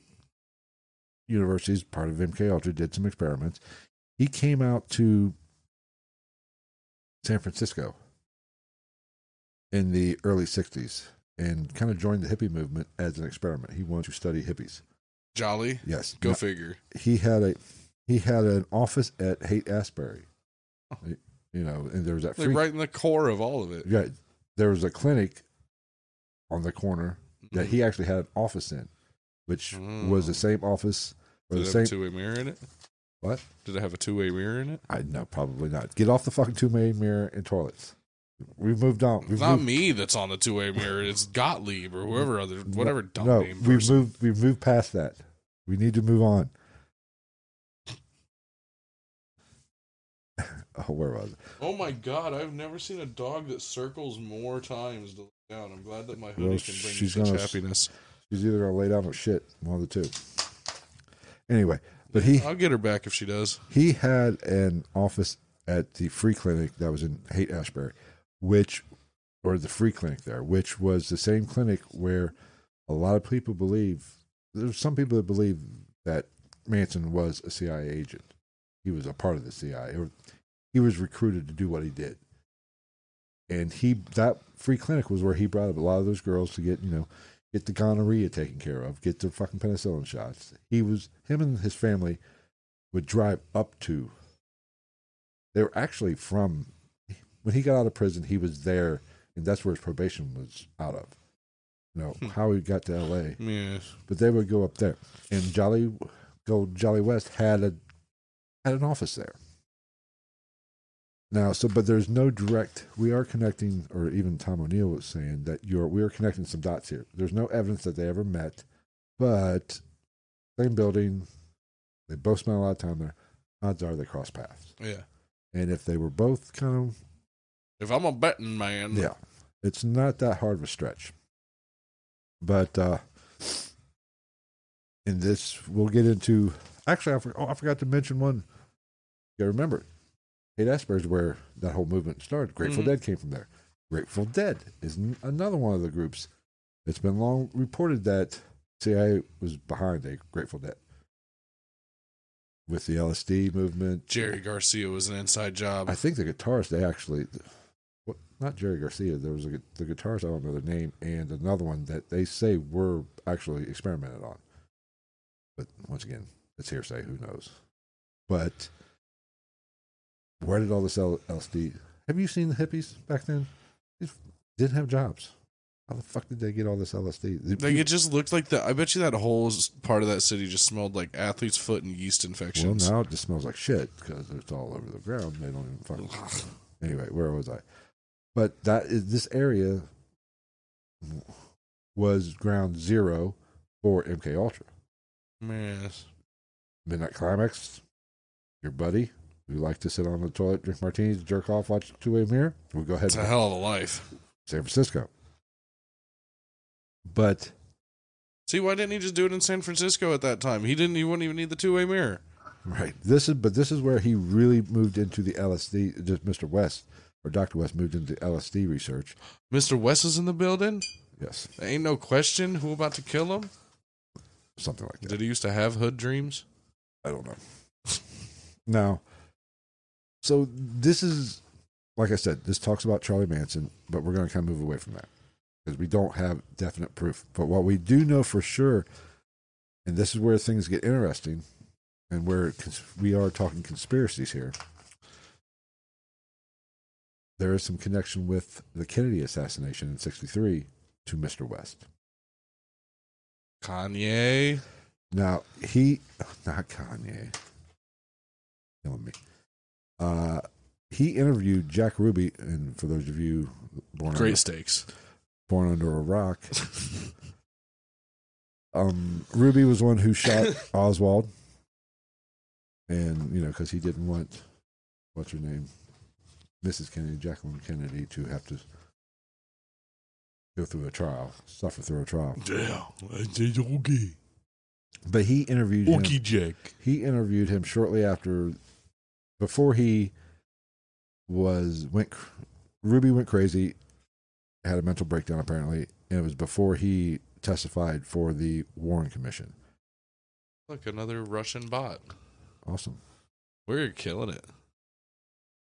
universities, part of MK Ultra, did some experiments. He came out to San Francisco in the early 60s and kind of joined the hippie movement as an experiment. He wanted to study hippies. Jolly, Yes. go figure. he had a he had an office at Haight Ashbury. You know, and there was that free right in the core of all of it. yeah, there was a clinic on the corner that Mhm. he actually had an office in, which was the Mm. same office or Did the it same. two way mirror in it? What? Did it have a two way mirror in it? I no, probably not. Get off the fucking two way mirror and toilets. We've moved on. We've It's not moved, me that's on the two way mirror. It's Gottlieb or whoever other whatever dumb no, name. we've person. moved. We've moved past that. We need to move on. oh, where was it? Oh my god, I've never seen a dog that circles more times to look down. I'm glad that my hoodie Well, can bring such gonna- happiness. She's either gonna lay down or shit. One of the two. Anyway, but he I'll get her back if she does. he had an office at the free clinic that was in Haight Ashbury, which, or the free clinic there, which was the same clinic where a lot of people believe, there's some people that believe that Manson was a CIA agent. He was a part of the CIA, or he was recruited to do what he did. And he, that free clinic was where he brought up a lot of those girls to get, you know, get the gonorrhea taken care of, get the fucking penicillin shots. He was, him and his family would drive up to they were actually from when he got out of prison he was there and that's where his probation was out of you know Hmm. how he got to la Yes. but they would go up there and jolly go jolly west had a had an office there now so but there's no direct we are connecting or even tom o'neill was saying that you're we are connecting some dots here there's no evidence that they ever met but same building they both spent a lot of time there odds are they cross paths Yeah. and if they were both kind of If I'm a betting man, yeah, it's not that hard of a stretch. But uh in this, we'll get into. Actually, I, for, oh, I forgot to mention one. You remember, Haight Ashbury is where that whole movement started. Grateful Mhm. Dead came from there. Grateful Dead is n- another one of the groups. It's been long reported that CIA was behind a Grateful Dead with the LSD movement. Jerry Garcia was an inside job. I think the guitarist they actually, what, not Jerry Garcia. There was a, the guitarist I don't know their name, and another one that they say were actually experimented on. But once again, it's hearsay. Who knows? But where did all this LSD? Have you seen the hippies back then? They didn't have jobs. How the fuck did they get all this LSD? The like it just looked like the. I bet you that whole part of that city just smelled like athlete's foot and yeast infections. well, now it just smells like shit because it's all over the ground. They don't even fucking. anyway, where was I? But that is this area was ground zero for MK Ultra. Man, Midnight Climax, your buddy who like to sit on the toilet, drink martinis, jerk off, watch two way mirror. We'll go ahead it's a hell of a life. San Francisco. But See, why didn't he just do it in San Francisco at that time? He didn't. He wouldn't even need the two way mirror. right, this is but this is where he really moved into the LSD. Just Mr. West or Dr. West moved into LSD research. Mister West is in the building. Yes, There ain't no question who about to kill him. something like that. Did he used to have hood dreams? I don't know. now, so this is, like I said, this talks about Charlie Manson, but we're going to kind of move away from that because we don't have definite proof. But what we do know for sure, and this is where things get interesting, and where we are talking conspiracies here, there is some connection with the Kennedy assassination in 63 to Mr. West. Kanye. Now he, not Kanye, killing me. Uh, he interviewed Jack Ruby, and for those of you born Great under, stakes. born under a rock, Um, Ruby was one who shot Oswald, and you know because he didn't want what's her name, Mrs. Kennedy, Jacqueline Kennedy, to have to go through a trial, suffer through a trial. Yeah, I did okay. But he interviewed him. Jack. He interviewed him shortly after, before he was went. Ruby went crazy, had a mental breakdown apparently, and it was before he testified for the Warren Commission. Look, another Russian bot. Awesome. We're killing it.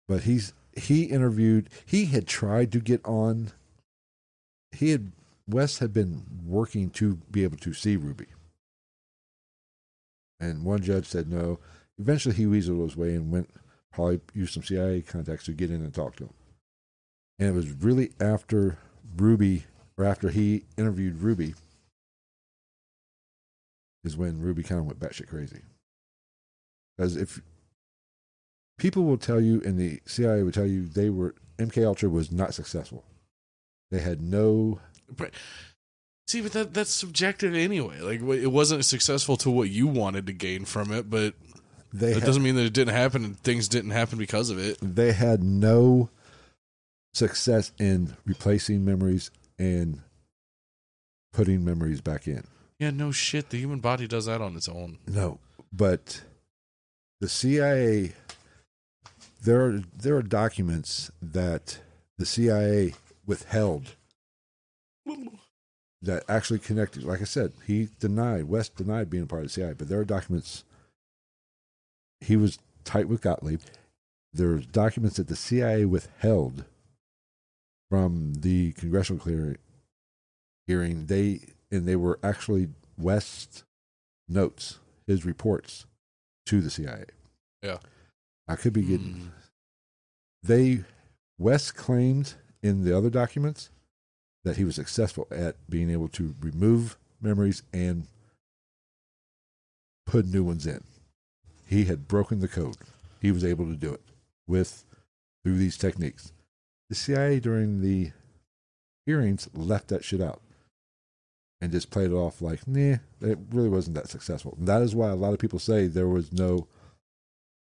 but he's he interviewed he had tried to get on he had west had been working to be able to see ruby and one judge said no eventually he weaseled his way and went probably used some cia contacts to get in and talk to him and it was really after ruby or after he interviewed ruby is when ruby kind of went batshit crazy because if people will tell you, and the CIA would tell you, they were MK Ultra was not successful. They had no. But see, but that that's subjective anyway. Like it wasn't successful to what you wanted to gain from it, but They that doesn't mean that it didn't happen and things didn't happen because of it. they had no success in replacing memories and putting memories back in. Yeah, no shit. The human body does that on its own. No, but the CIA there are there are documents that the CIA withheld that actually connected. Like I said, he denied West denied being a part of the CIA, but there are documents. He was tight with Gottlieb. There's documents that the CIA withheld from the congressional clearing hearing. They and they were actually West notes, his reports to the CIA. Yeah. I could be getting Hmm. they West claimed in the other documents that he was successful at being able to remove memories and put new ones in. He had broken the code. He was able to do it with through these techniques. The CIA during the hearings left that shit out and just played it off like, nah, it really wasn't that successful. And that is why a lot of people say there was no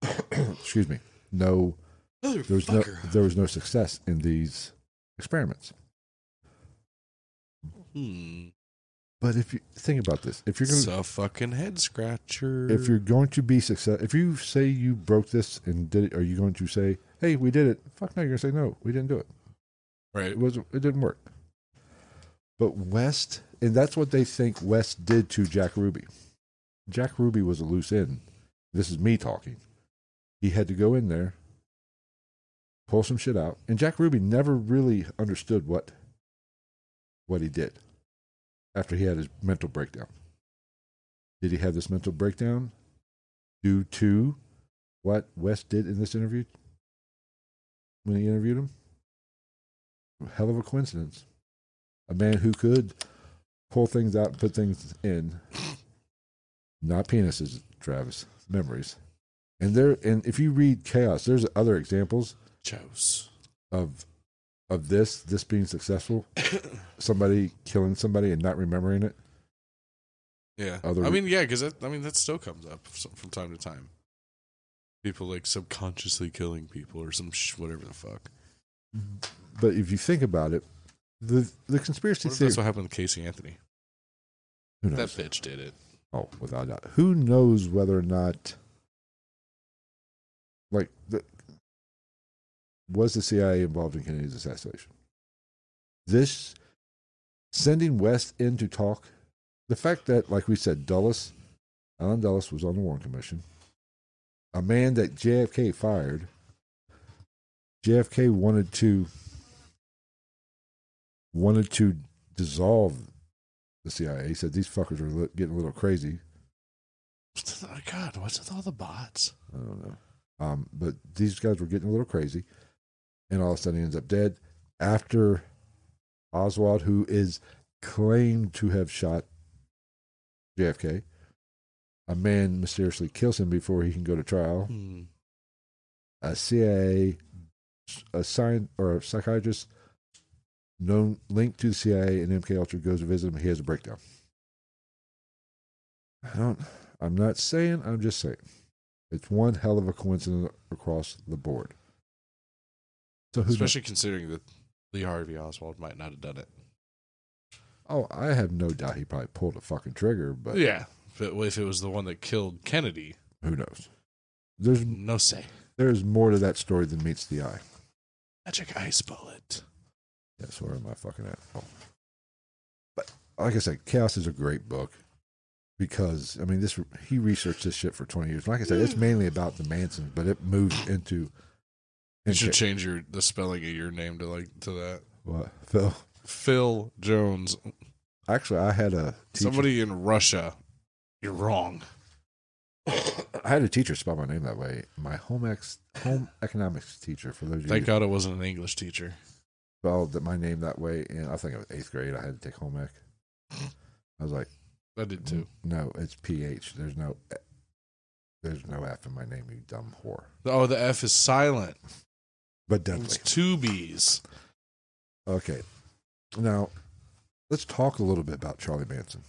excuse me, no there was no there was no success in these experiments. Hmm. But if you think about this, if you're going It's to a fucking head scratcher. if you're going to be success, if you say you broke this and did it, are you going to say, "Hey, we did it"? Fuck no, you're going to say, "No, we didn't do it. right. It wasn't. It didn't work." But West, and that's what they think West did to Jack Ruby. Jack Ruby was a loose end. This is me talking. He had to go in there, pull some shit out, and Jack Ruby never really understood what what he did after he had his mental breakdown. Did he have this mental breakdown due to what West did in this interview when he interviewed him? Hell of a coincidence. A man who could pull things out and put things in, not penises, Travis, memories. And there, and if you read Chaos, there's other examples Chaos. of of this this being successful. Somebody killing somebody and not remembering it. Yeah. Other- I mean, yeah, because I mean that still comes up from from time to time. People like subconsciously killing people or some sh- whatever the fuck. Mm-hmm. But if you think about it, the the conspiracy What if theory. that's what happened with Casey Anthony? Who That bitch did it. Oh, without a doubt. Who knows whether or not, like, the, was the CIA involved in Kennedy's assassination? This sending West in to talk, the fact that, like we said, Dulles, Allen Dulles was on the Warren Commission, a man that JFK fired. JFK wanted to wanted to dissolve the CIA. He said these fuckers are li- getting a little crazy. God, what's with all the bots? I don't know. Um, but these guys were getting a little crazy, and all of a sudden he ends up dead after Oswald, who is claimed to have shot JFK. A man mysteriously kills him before he can go to trial. Hmm. A CIA, a science or a psychiatrist known linked to the CIA and MK Ultra goes to visit him. He has a breakdown. I don't. I'm not saying. I'm just saying. It's one hell of a coincidence across the board. So who knows? Especially considering that Lee Harvey Oswald might not have done it. Oh, I have no doubt he probably pulled a fucking trigger, but yeah. If it, if it was the one that killed Kennedy, who knows? There's no say. there's more to that story than meets the eye. Magic ice bullet. Yes, where am I fucking at? Oh. But like I said, Chaos is a great book because I mean this he researched this shit for twenty years. Like I said, it's mainly about the Mansons, but it moves into You should change your the spelling of your name to like to that. what Phil. Phil Jones. Actually, I had a teacher, Somebody in Russia. You're wrong. I had a teacher spell my name that way. My home ex home economics teacher for those Thank God it wasn't an English teacher. spelled my name that way, and I think it was eighth grade. I had to take home ec. I was like, I did too. no, it's ph. There's no there's no f in my name, you dumb whore. Oh, the F is silent. But It's definitely two B's. okay. Now, let's talk a little bit about Charlie Manson.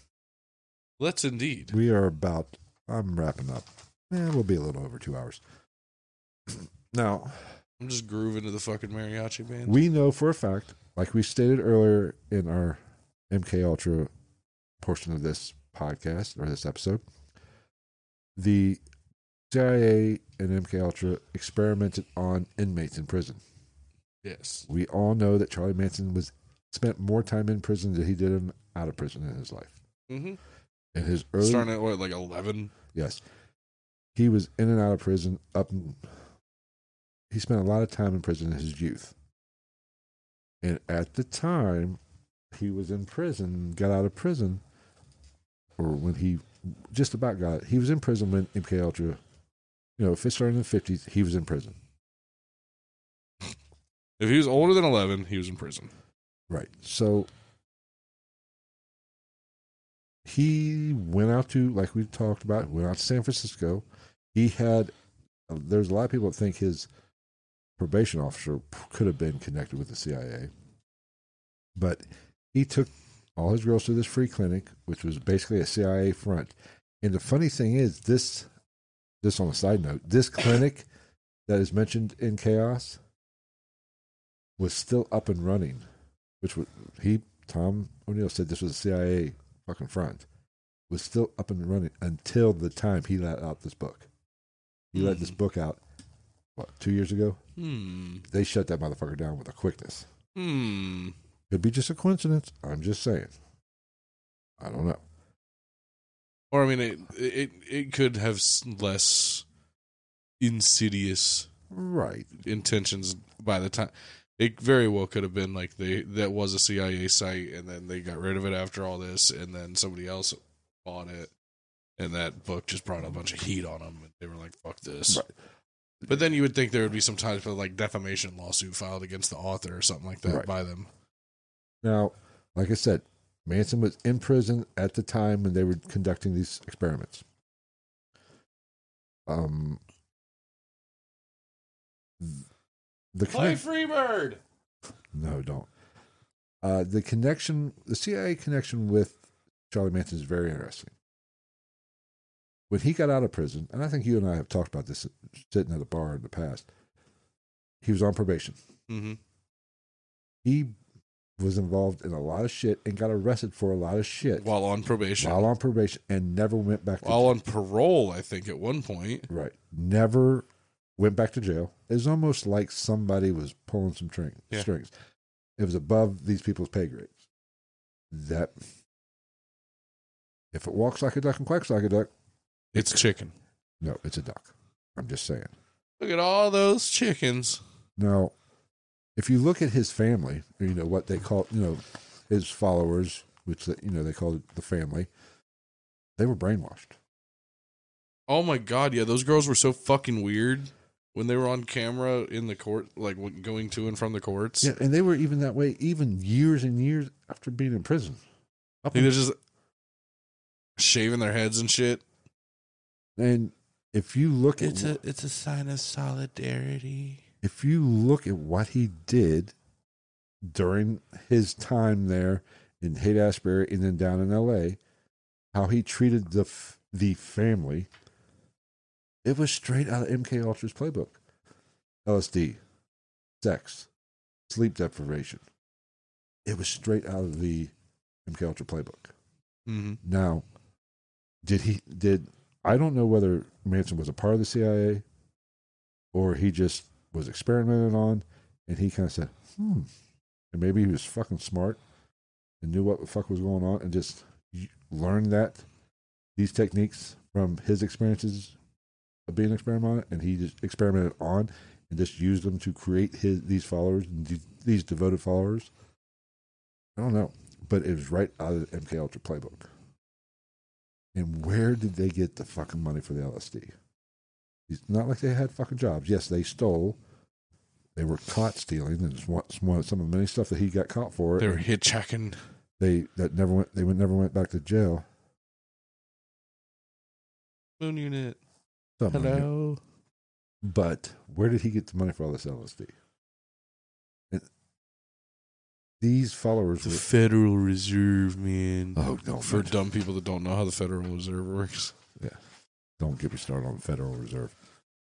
Let's indeed. We are about. I'm wrapping up. Yeah, we'll be a little over two hours. Now, I'm just grooving to the fucking mariachi band. we know for a fact, like we stated earlier in our MK Ultra portion of this podcast or this episode, the CIA and MK Ultra experimented on inmates in prison. yes. We all know that Charlie Manson was spent more time in prison than he did in, out of prison in his life. Mm-hmm. In his early Starting at what, like 11? Yes. He was in and out of prison up in, he spent a lot of time in prison in his youth. And at the time he was in prison, got out of prison, or when he just about got it, he was in prison when MK Ultra, you know, if it started in the fifties, he was in prison. If he was older than 11, he was in prison. Right. So he went out to, like we talked about, went out to San Francisco. He had, uh, there's a lot of people that think his probation officer could have been connected with the CIA. But he took all his girls to this free clinic, which was basically a CIA front. And the funny thing is, this, this on a side note, this clinic that is mentioned in Chaos was still up and running which was he Tom O'Neill said this was a CIA fucking front, was still up and running until the time he let out this book. He let this Hmm. book out what two years ago. Hmm. They shut that motherfucker down with a quickness. Hmm. Could be just a coincidence. I'm just saying. I don't know. Or, I mean, it, it, it could have less insidious Right. intentions by the time. It very well could have been like they that was a CIA site, and then they got rid of it after all this, and then somebody else bought it, and that book just brought a bunch of heat on them, and they were like, "Fuck this." Right. But then you would think there would be some type of like defamation lawsuit filed against the author or something like that Right. by them. Now, like I said, Manson was in prison at the time when they were conducting these experiments. Um, the connect- Freebird. No, don't. Uh, the connection, the CIA connection with Charlie Manson is very interesting. When he got out of prison, and I think you and I have talked about this sitting at a bar in the past, he was on probation. Mm-hmm. He was involved in a lot of shit and got arrested for a lot of shit While on probation, while on probation and never went back to while on parole, I think at one point. right. Never went back to jail. It was almost like somebody was pulling some string, Yeah. strings. It was above these people's pay grades. That if it walks like a duck and quacks like a duck, It's chicken. no, it's a duck. I'm just saying. Look at all those chickens. Now, if you look at his family, you know what they call, you know, his followers, which they, you know they call it the family, they were brainwashed. Oh my god, yeah, those girls were so fucking weird when they were on camera in the court, like going to and from the courts. Yeah, and they were even that way even years and years after being in prison. Up Like, they're just shaving their heads and shit. And if you look it's at it's a sign of solidarity. If you look at what he did during his time there in Haight Ashbury and then down in L.A., how he treated the f- the family, it was straight out of MK Ultra's playbook. LSD, sex, sleep deprivation. It was straight out of the MK Ultra playbook. Mm-hmm. Now, did he did I don't know whether Manson was a part of the CIA or he just was experimented on and he kind of said, hmm. And maybe he was fucking smart and knew what the fuck was going on and just learned that these techniques from his experiences of being experimented and he just experimented on and just used them to create his these followers and these devoted followers. I don't know, but it was right out of the MK Ultra playbook. And where did they get the fucking money for the LSD? It's not like they had fucking jobs. Yes, they stole. They were caught stealing, and it's one, some of the many stuff that he got caught for. They were hitchhiking. they that never went. They never went back to jail. Moon unit. Something like that. Hello. But where did he get the money for all this LSD? And these followers The were. Federal Reserve, man. Oh, don't For mention- dumb people that don't know how the Federal Reserve works. Don't get me started on the Federal Reserve.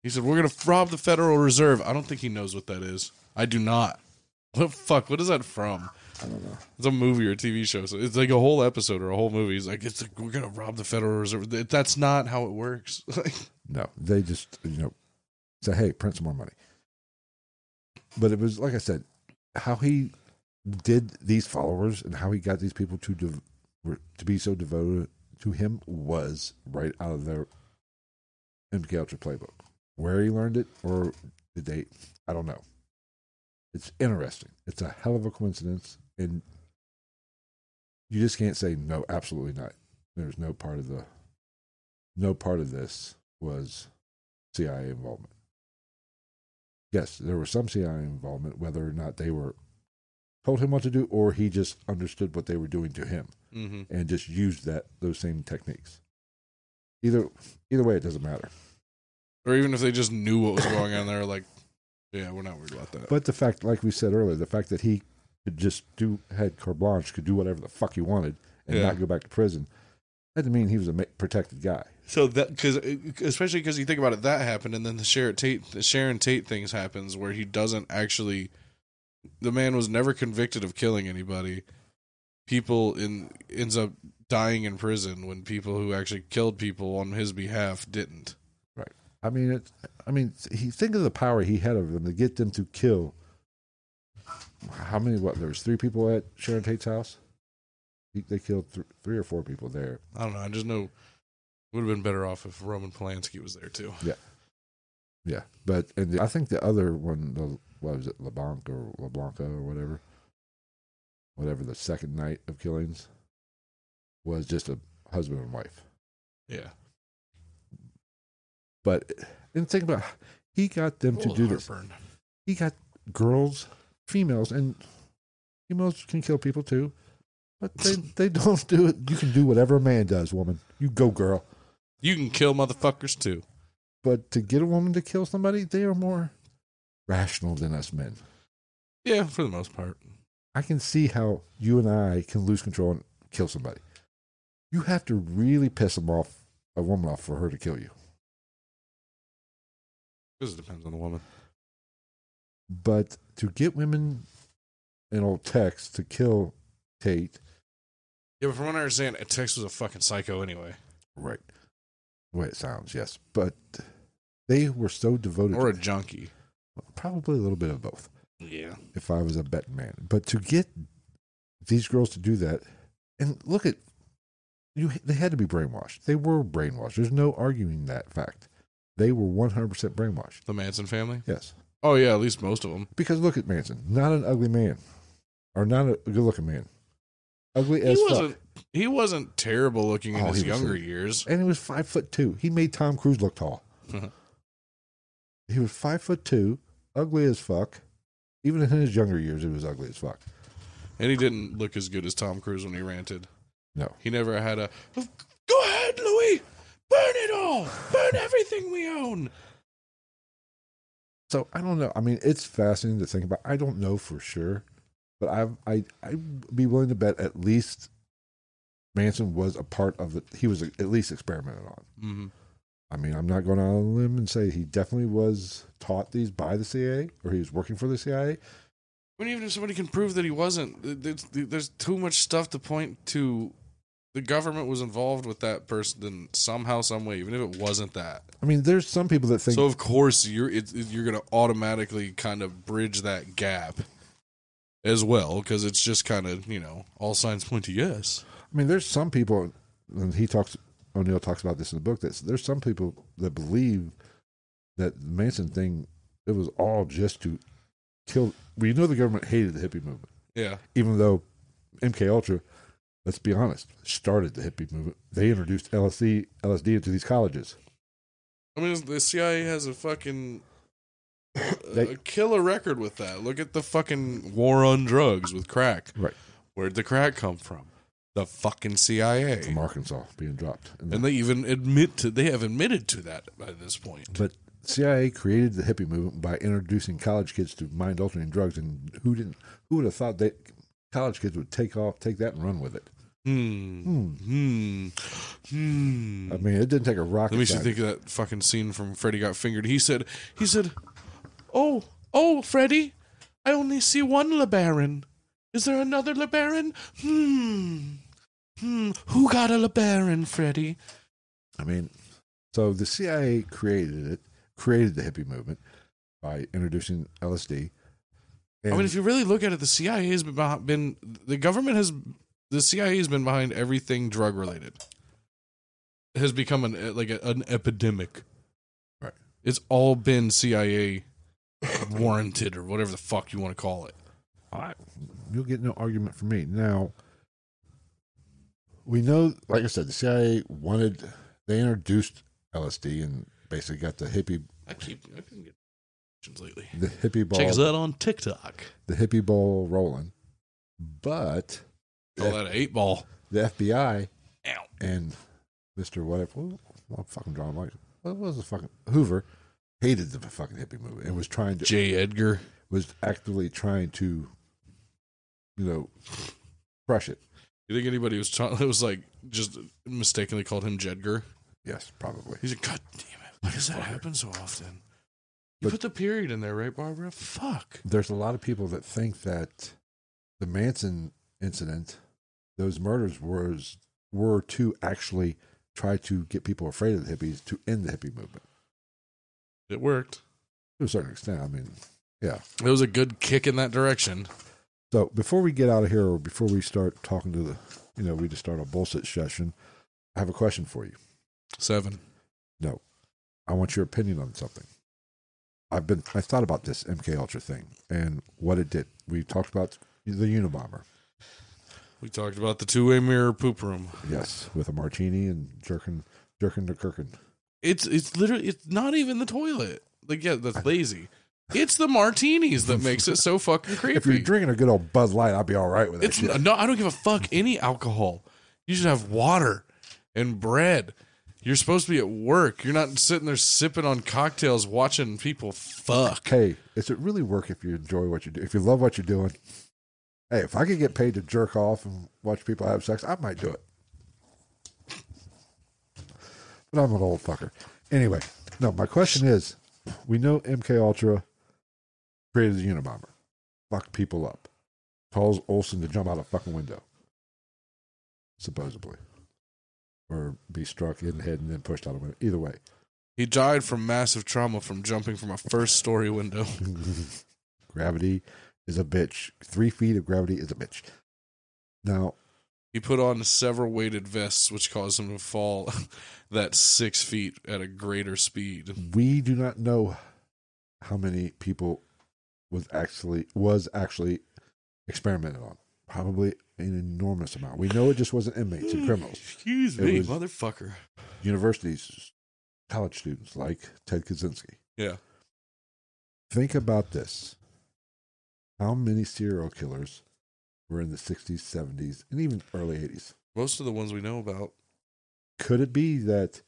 He said, We're going to rob the Federal Reserve. I don't think he knows what that is. I do not. What the fuck? What is that from? I don't know. It's a movie or a TV show. So it's like a whole episode or a whole movie. He's like, it's like, we're going to rob the Federal Reserve. That's not how it works. No, they just you know say, "Hey, print some more money." But it was like I said, how he did these followers and how he got these people to dev- to be so devoted to him was right out of their MK Ultra playbook. Where he learned it, or the date, I don't know. It's interesting. It's a hell of a coincidence, and you just can't say no. Absolutely not. There's no part of the no part of this was CIA involvement. Yes, there was some CIA involvement, whether or not they were told him what to do or he just understood what they were doing to him mm-hmm. and just used that those same techniques. Either either way, it doesn't matter. Or even if they just knew what was going on, they're like, yeah, we're not worried about that. But the fact, like we said earlier, the fact that he could just do had carte blanche, could do whatever the fuck he wanted, and Yeah. not go back to prison, that didn't mean he was a ma- protected guy. So that because uh, especially because you think about it, that happened, and then the Sharon Tate, the Sharon Tate things happens where he doesn't actually. The man was never convicted of killing anybody. People in ends up dying in prison when people who actually killed people on his behalf didn't. Right. I mean, it. I mean, he think of the power he had over them to get them to kill. How many? What? There was three people at Sharon Tate's house. He, they killed th- three or four people there. I don't know. I just know would have been better off if Roman Polanski was there too. Yeah. Yeah, but and the, I think the other one, the, what was it, LeBlanc or LeBlanca or whatever, whatever the second night of killings, was just a husband and wife. Yeah, But and think about, he got them to do this. heartburn. He got girls, females, and females can kill people too, but they they don't do it. You can do whatever a man does, woman. You go, girl. You can kill motherfuckers too. But to get a woman to kill somebody, they are more rational than us men. Yeah, for the most part. I can see how you and I can lose control and kill somebody. You have to really piss them off, a woman off, for her to kill you. Because it depends on the woman. But to get women in old Tex to kill Tate, Yeah, but from what I understand, Tex was a fucking psycho anyway, right? The way it sounds, yes. But they were so devoted, or a junkie. probably a little bit of both. Yeah, If I was a betting man, but to get these girls to do that, and look at you, they had to be brainwashed. They were brainwashed. There's no arguing that fact. They were 100% brainwashed. the Manson family. Yes. Oh yeah, at least most of them. Because look at Manson, not an ugly man, or not a good-looking man, ugly as He fuck, wasn't. He wasn't terrible looking in Oh, his younger years. and he was five foot two. He made Tom Cruise look tall. he was five foot two, ugly as fuck. Even in his younger years, he was ugly as fuck. And he didn't look as good as Tom Cruise when he ranted. No, He never had a go ahead, Louis, burn it all, burn everything we own. so I don't know. I mean, it's fascinating to think about. I don't know for sure, but I I I'd be willing to bet at least Manson was a part of it. He was at least experimented on. hmm I mean, I'm not going out on a limb and say he definitely was taught these by the CIA or he was working for the CIA. I mean, even if somebody can prove that he wasn't, there's, there's too much stuff to point to. The government was involved with that person somehow, some way, even if it wasn't that. I mean, there's some people that think So of course you're it- you're going to automatically kind of bridge that gap as well because it's just kind of you know all signs point to yes. I mean, there's some people, and he talks, O'Neill talks about this in the book, that there's some people that believe that the Manson thing, it was all just to kill. We know the government hated the hippie movement, Yeah, even though MK Ultra, let's be honest, started the hippie movement. They introduced LSD, LSD into these colleges. I mean the CIA has a fucking They- a killer record with that. Look at the fucking war on drugs with crack. Right. Where'd the crack come from? The fucking CIA. From Arkansas being dropped. And they even admit to they have admitted to that by this point. But CIA created the hippie movement by introducing college kids to mind altering drugs, and who didn't? Who would have thought that college kids would take off, take that, and run with it? Hmm. Hmm. Hmm. Hmm. I mean, it didn't take a rocket. Let me think of that fucking scene from Freddy Got Fingered. He said, he said, "Oh, oh, Freddy, I only see one LeBaron. Is there another LeBaron? Hmm, hmm. Who got a LeBaron, Freddy? I mean, so the CIA created it, created the hippie movement by introducing LSD. I mean, if you really look at it, the CIA has been, beh- been the government has the CIA has been behind everything drug related. It has become an like a, an epidemic. Right. It's all been CIA warranted or whatever the fuck you want to call it. I, you'll get no argument from me. Now, we know, like I said, the CIA wanted, they introduced LSD and basically got the hippie, I keep I couldn't get questions lately. the hippie ball. Check us out on TikTok. the hippie ball rolling. But Call that an eight ball. the FBI Ow. and Mr. Whatever, I'm fucking drawing like, what was the fucking, Hoover hated the fucking hippie movement and was trying to, J. Edgar. was actively trying to, you know, crush it. You think anybody was trying? It was like just mistakenly called him Jedgar. Yes, probably. He's like, God damn it! Why does that happen so often? You put the period in there, right, Barbara? Fuck. There's a lot of people that think that the Manson incident, those murders was were to actually try to get people afraid of the hippies to end the hippie movement. It worked. To a certain extent. I mean, yeah. It was a good kick in that direction. So before we get out of here or before we start talking to the you know, we just start a bullshit session, I have a question for you. Seven. No. I want your opinion on something. I've been I thought about this MK Ultra thing and what it did. We talked about the Unabomber. We talked about the two-way mirror poop room. Yes, with a martini and jerking jerking to kirkin. It's it's literally it's not even the toilet. Like yeah, that's lazy. It's the martinis that makes it so fucking creepy. If you're drinking a good old Bud Light, I'll be all right with it. It's shit. no, I don't give a fuck any alcohol. You should have water and bread. You're supposed to be at work. You're not sitting there sipping on cocktails, watching people fuck. Hey, is it really work if you enjoy what you do? If you love what you're doing? Hey, if I could get paid to jerk off and watch people have sex, I might do it. But I'm an old fucker. Anyway, no, my question is we know MK Ultra created the Unabomber, fucked people up, calls Olson to jump out a fucking window, supposedly, or be struck in the head and then pushed out a window. Either way. He died from massive trauma from jumping from a first story window. gravity is a bitch. Three feet of gravity is a bitch. Now, He put on several weighted vests, which caused him to fall that six feet at a greater speed. we do not know how many people was actually was actually experimented on. Probably an enormous amount. We know it just wasn't inmates and criminals. Excuse It me, motherfucker. Universities, college students like Ted Kaczynski. Yeah. Think about this. How many serial killers were in the 60s, 70s, and even early 80s? Most of the ones we know about. Could it be that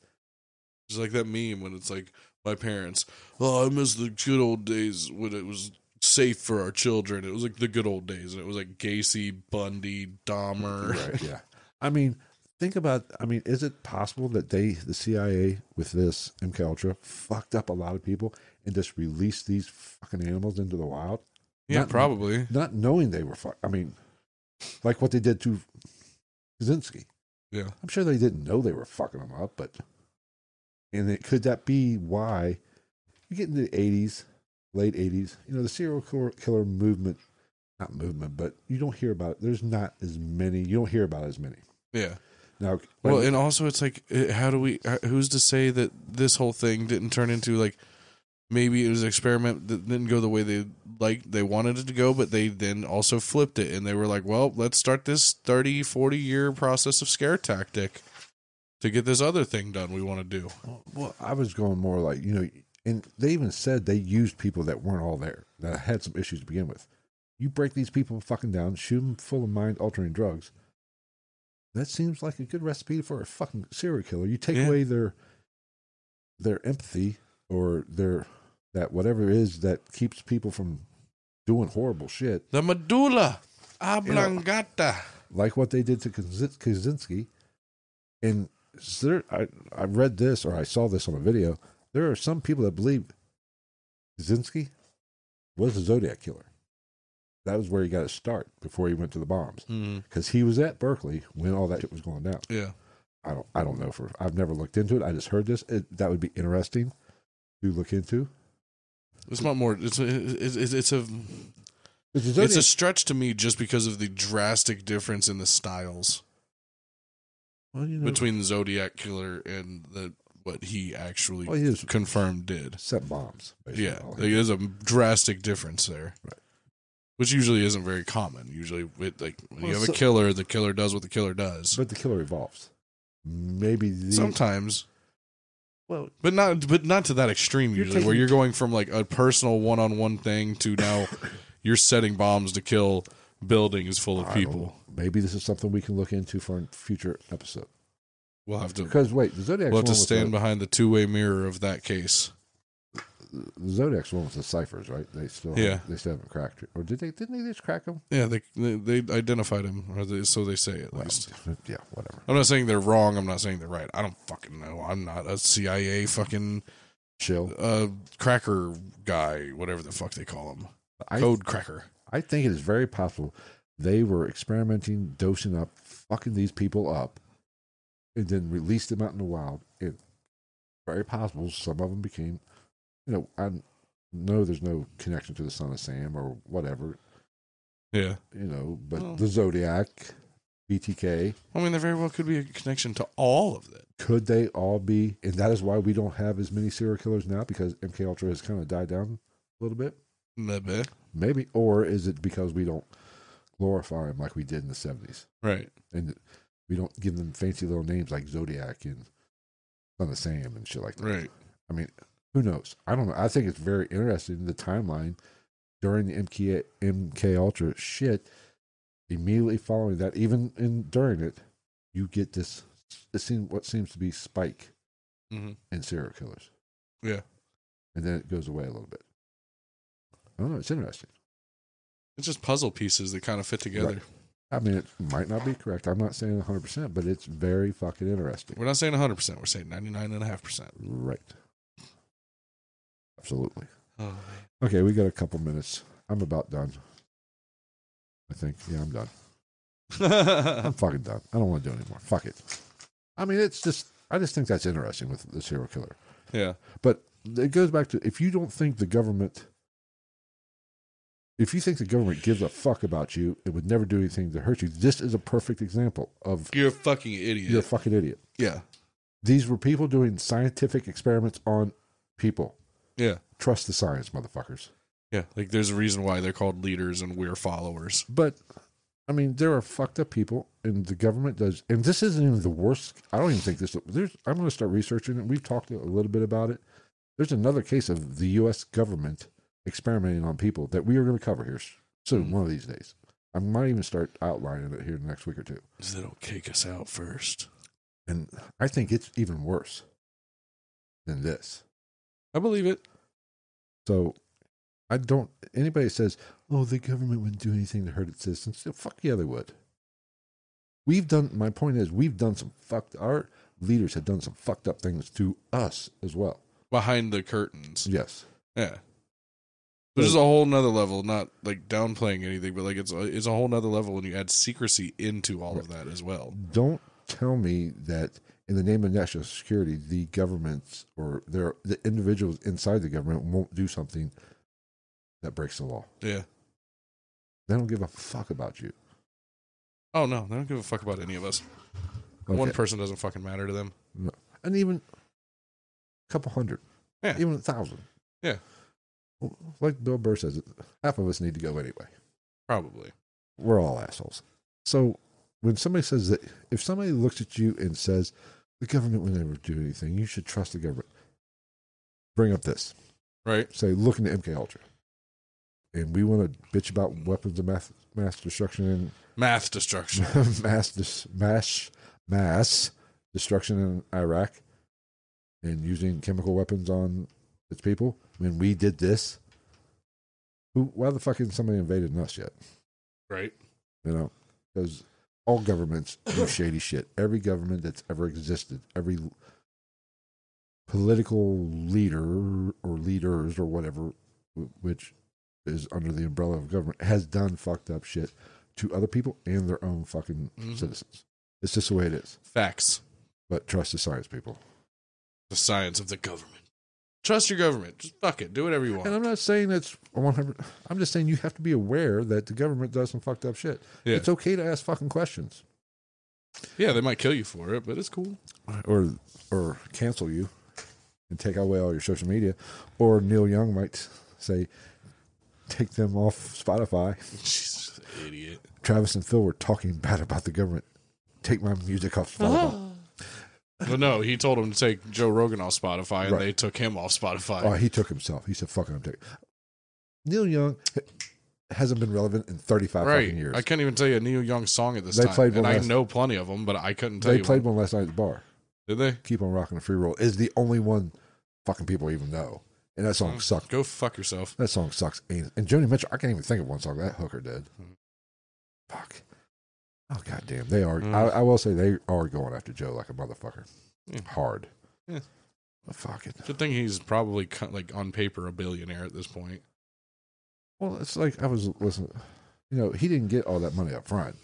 It's like that meme when it's like my parents. Oh, I miss the good old days when it was safe for our children. It was like the good old days, and it was like Gacy, Bundy, Dahmer. Right, yeah. I mean, think about. I mean, is it possible that they, the CIA, with this MK Ultra, fucked up a lot of people and just released these fucking animals into the wild, Yeah, Not- probably. not knowing they were fuck. I mean, like what they did to Kaczynski. Yeah. I'm sure they didn't know they were fucking them up, but and it, could that be why you get into the 80s, late 80s? You know, the serial killer, movement, not movement, but you don't hear about it. There's not as many. You don't hear about as many Yeah. now. Well, and also it's like, how do we? Who's to say that this whole thing didn't turn into like maybe it was an experiment that didn't go the way they like they wanted it to go, but they then also flipped it and they were like, well, let's start this 30, 40 year process of scare tactic to get this other thing done we want to do. well, I was going more like you know, and they even said they used people that weren't all there that had some issues to begin with. You break these people fucking down, shoot them full of mind altering drugs. That seems like a good recipe for a fucking serial killer. You take Yeah. away their their empathy or their that whatever it is that keeps people from doing horrible shit, The medulla oblongata. like what they did to Kaczyn- Kaczynski. And there, I, I read this or I saw this on a video. There are some people that believe Kaczynski was the Zodiac killer. That was where he got his start before he went to the bombs mm-hmm. because he was at Berkeley when all that shit was going down. yeah. I don't, I don't know for. I've never looked into it. I just heard this. It, that would be interesting to look into. It's not more. It's a, it's, it's it's a It's a, it's a stretch to me just because of the drastic difference in the styles well, you know, between the Zodiac killer and the what he actually well, he confirmed did. set bombs. basically. Yeah, like, there's a drastic difference there, Right. which usually isn't very common. Usually, it, like when you have so- a killer, the killer does what the killer does. but the killer evolves. Maybe the Sometimes, well, but not but not to that extreme. Usually, where you're going from like a personal one-on-one thing to now you're setting bombs to kill buildings full of people. Maybe this is something we can look into for a future episode. We'll have to Because wait, the Zodiac's we'll have to stand the, behind the two-way mirror of that case. the Zodiac's one with the ciphers, right? They still Yeah. they still haven't cracked it, or did they? Didn't they just crack them? Yeah, they they, they identified him, or they, so they say at Well, least. yeah, whatever. I'm not saying they're wrong. I'm not saying they're right. I don't fucking know. I'm not a CIA fucking Chill. uh, cracker guy, whatever the fuck they call him, I code cracker. I think it is very possible they were experimenting, dosing up, fucking these people up, and then released them out in the wild. It very possible some of them became, you know, I know there's no connection to the Son of Sam or whatever, Yeah, you know, but Oh. the Zodiac, BTK, I mean, there very well could be a connection to all of that. could they all be? And that is why we don't have as many serial killers now because MK Ultra has kind of died down a little bit. Maybe. Maybe, or is it because we don't glorify them like we did in the seventies? Right. and we don't give them fancy little names like Zodiac and Son of Sam and shit like that. Right. I mean, who knows? I don't know. I think it's very interesting the timeline during the MK MK Ultra shit. Immediately following that, even in during it, you get this. It seems what seems to be spike hmm in serial killers, Yeah. and then it goes away a little bit. I don't know. It's interesting. It's just puzzle pieces that kind of fit together. Right. I mean, it might not be correct. I'm not saying 100, percent but it's very fucking interesting. We're not saying 100. percent We're saying 99.5%. Right. Absolutely. Oh, Okay, we got a couple minutes. I'm about done. I think. Yeah, I'm done. I'm fucking done. I don't want to do anymore. Fuck it. I mean, it's just, I just think that's interesting with the serial killer. yeah. But it goes back to if you don't think the government, if you think the government gives a fuck about you, it would never do anything to hurt you. This is a perfect example of You're a fucking idiot. you're a fucking idiot. yeah. These were people doing scientific experiments on people. Yeah. Trust the science, motherfuckers. Yeah. Like there's a reason why they're called leaders and we're followers. But I mean, there are fucked up people, and the government does. And this isn't even the worst. I don't even think this. There's. I'm going to start researching it. We've talked a little bit about it. There's another case of the U.S. government experimenting on people that we are going to cover here soon, Mm. one of these days. I might even start outlining it here in the next week or two. They don't kick us out first. And I think it's even worse than this. I believe it. So I don't. Anybody says, "Oh, the government wouldn't do anything to hurt its citizens," fuck yeah, they would. We've done. My point is, we've done some fucked. Our leaders have done some fucked up things to us as well. behind the curtains. Yes. Yeah. Which is a whole nother level, not like downplaying anything, but like it's a, it's a whole nother level when you add secrecy into all of that as well. Don't tell me that in the name of national security, the governments or their the individuals inside the government won't do something that breaks the law. Yeah. They don't give a fuck about you. Oh no, they don't give a fuck about any of us. Okay. One person doesn't fucking matter to them. No. and even a couple hundred, Yeah. even a thousand. Yeah. Like Bill Burr says, half of us need to go anyway. Probably. We're all assholes. So when somebody says that, if somebody looks at you and says the government will never do anything, you should trust the government. Bring up this. Right? Say, look into MK Ultra, and we want to bitch about weapons of mass mass destruction Math destruction. and mass dis, mass mass destruction in Iraq, and using chemical weapons on its people. When we did this, who? Why the fuck hasn't somebody invaded us yet? right? You know, because all governments do shady shit. Every government that's ever existed, every political leader or leaders or whatever, which is under the umbrella of government, has done fucked up shit to other people and their own fucking Mhm. citizens. It's just the way it is. Facts. But trust the science people. The science of the government. Trust your government. Just fuck it. Do whatever you want. And. I'm not saying that's 100. I'm just saying you have to be aware that the government does some fucked up shit. Yeah. It's okay to ask fucking questions. Yeah, they might kill you for it, but it's cool. or or cancel you and take away all your social media. Or Neil Young might say, take them off Spotify. Jesus, idiot. Travis and Phil were talking bad about the government. Take my music off oh. Spotify. Well, no, he told him to take Joe Rogan off Spotify, and Right. they took him off Spotify. Oh, he took himself. He said, "Fuck it, I'm taking." Neil Young hasn't been relevant in 35 right. fucking years. I can't even tell you a Neil Young song at this They time. played and I know plenty of them, but I couldn't tell They you. They played one. one last night at the bar. Did they? Keep on rocking the free world is the only one fucking people even know, and that song Mm. sucks. Go fuck yourself. That song sucks. And Joni Mitchell, I can't even think of one song that hooker did. Mhm. Fuck. Oh goddamn, they are. Mm. I, I will say they are going after Joe like a motherfucker, Yeah. hard. Yeah. But fuck it. Good thing he's probably cut- like on paper a billionaire at this point. Well, it's like I was listening. You know, he didn't get all that money up front.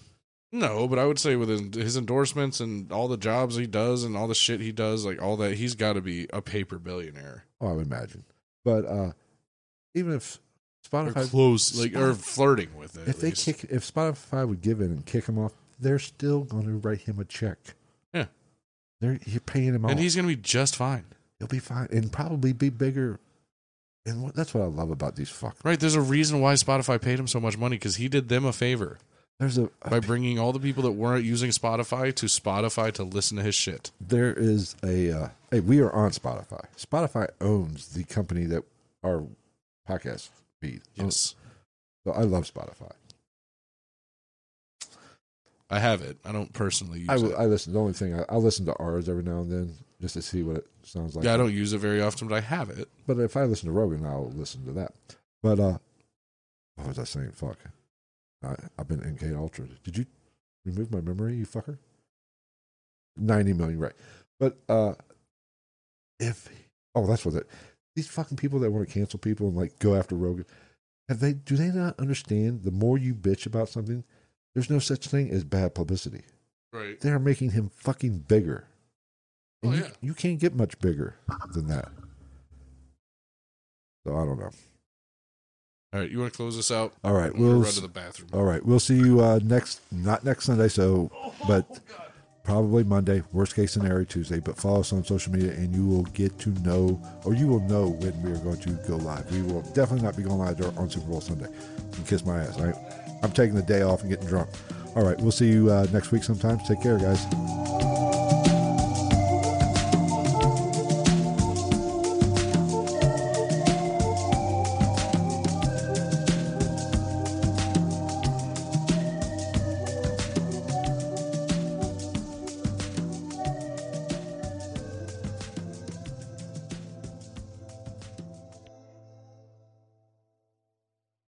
No, but I would say with his, his endorsements and all the jobs he does and all the shit he does, like all that, he's got to be a paper billionaire. Oh, I would imagine. But uh even if Or Spotify, close, like or flirting with it. if they least. kick, if Spotify would give in and kick him off, they're still going to write him a check. Yeah. they're you're paying him off. and he's gonna be just fine. He'll be fine and probably be bigger. And what, that's what I love about these fuckers. Right? There's a reason why Spotify paid him so much money because he did them a favor There's a, a by bringing all the people that weren't using Spotify to Spotify to listen to his shit. there is a uh, hey we are on Spotify. Spotify owns the company that our podcast feed. Yes, So I love Spotify. I have it. I don't personally use I, it. I listen. The only thing I, I listen to ours every now and then just to see what it sounds like. yeah, I don't use it very often, but I have it. But if I listen to Rogan, I'll listen to that. But uh, what was I saying? Fuck. I, I've been MK Ultra. Did you remove my memory, you fucker? Ninety million, right? But uh, if oh, that's what it. These fucking people that want to cancel people and like go after Rogan, have they? Do they not understand? The more you bitch about something, there's no such thing as bad publicity. Right. They are making him fucking bigger. And Oh, you, yeah. you can't get much bigger than that. So I don't know. All right. You want to close this out? All right, we'll run to the bathroom. all right. We'll see you uh, next, not next Sunday, so but probably Monday. Worst case scenario Tuesday. But follow us on social media, and you will get to know, or you will know when we are going to go live. We will definitely not be going live on Super Bowl Sunday. You kiss my ass. All right. I'm taking the day off and getting drunk. All right. We'll see you uh, next week. Sometimes. Take care, guys.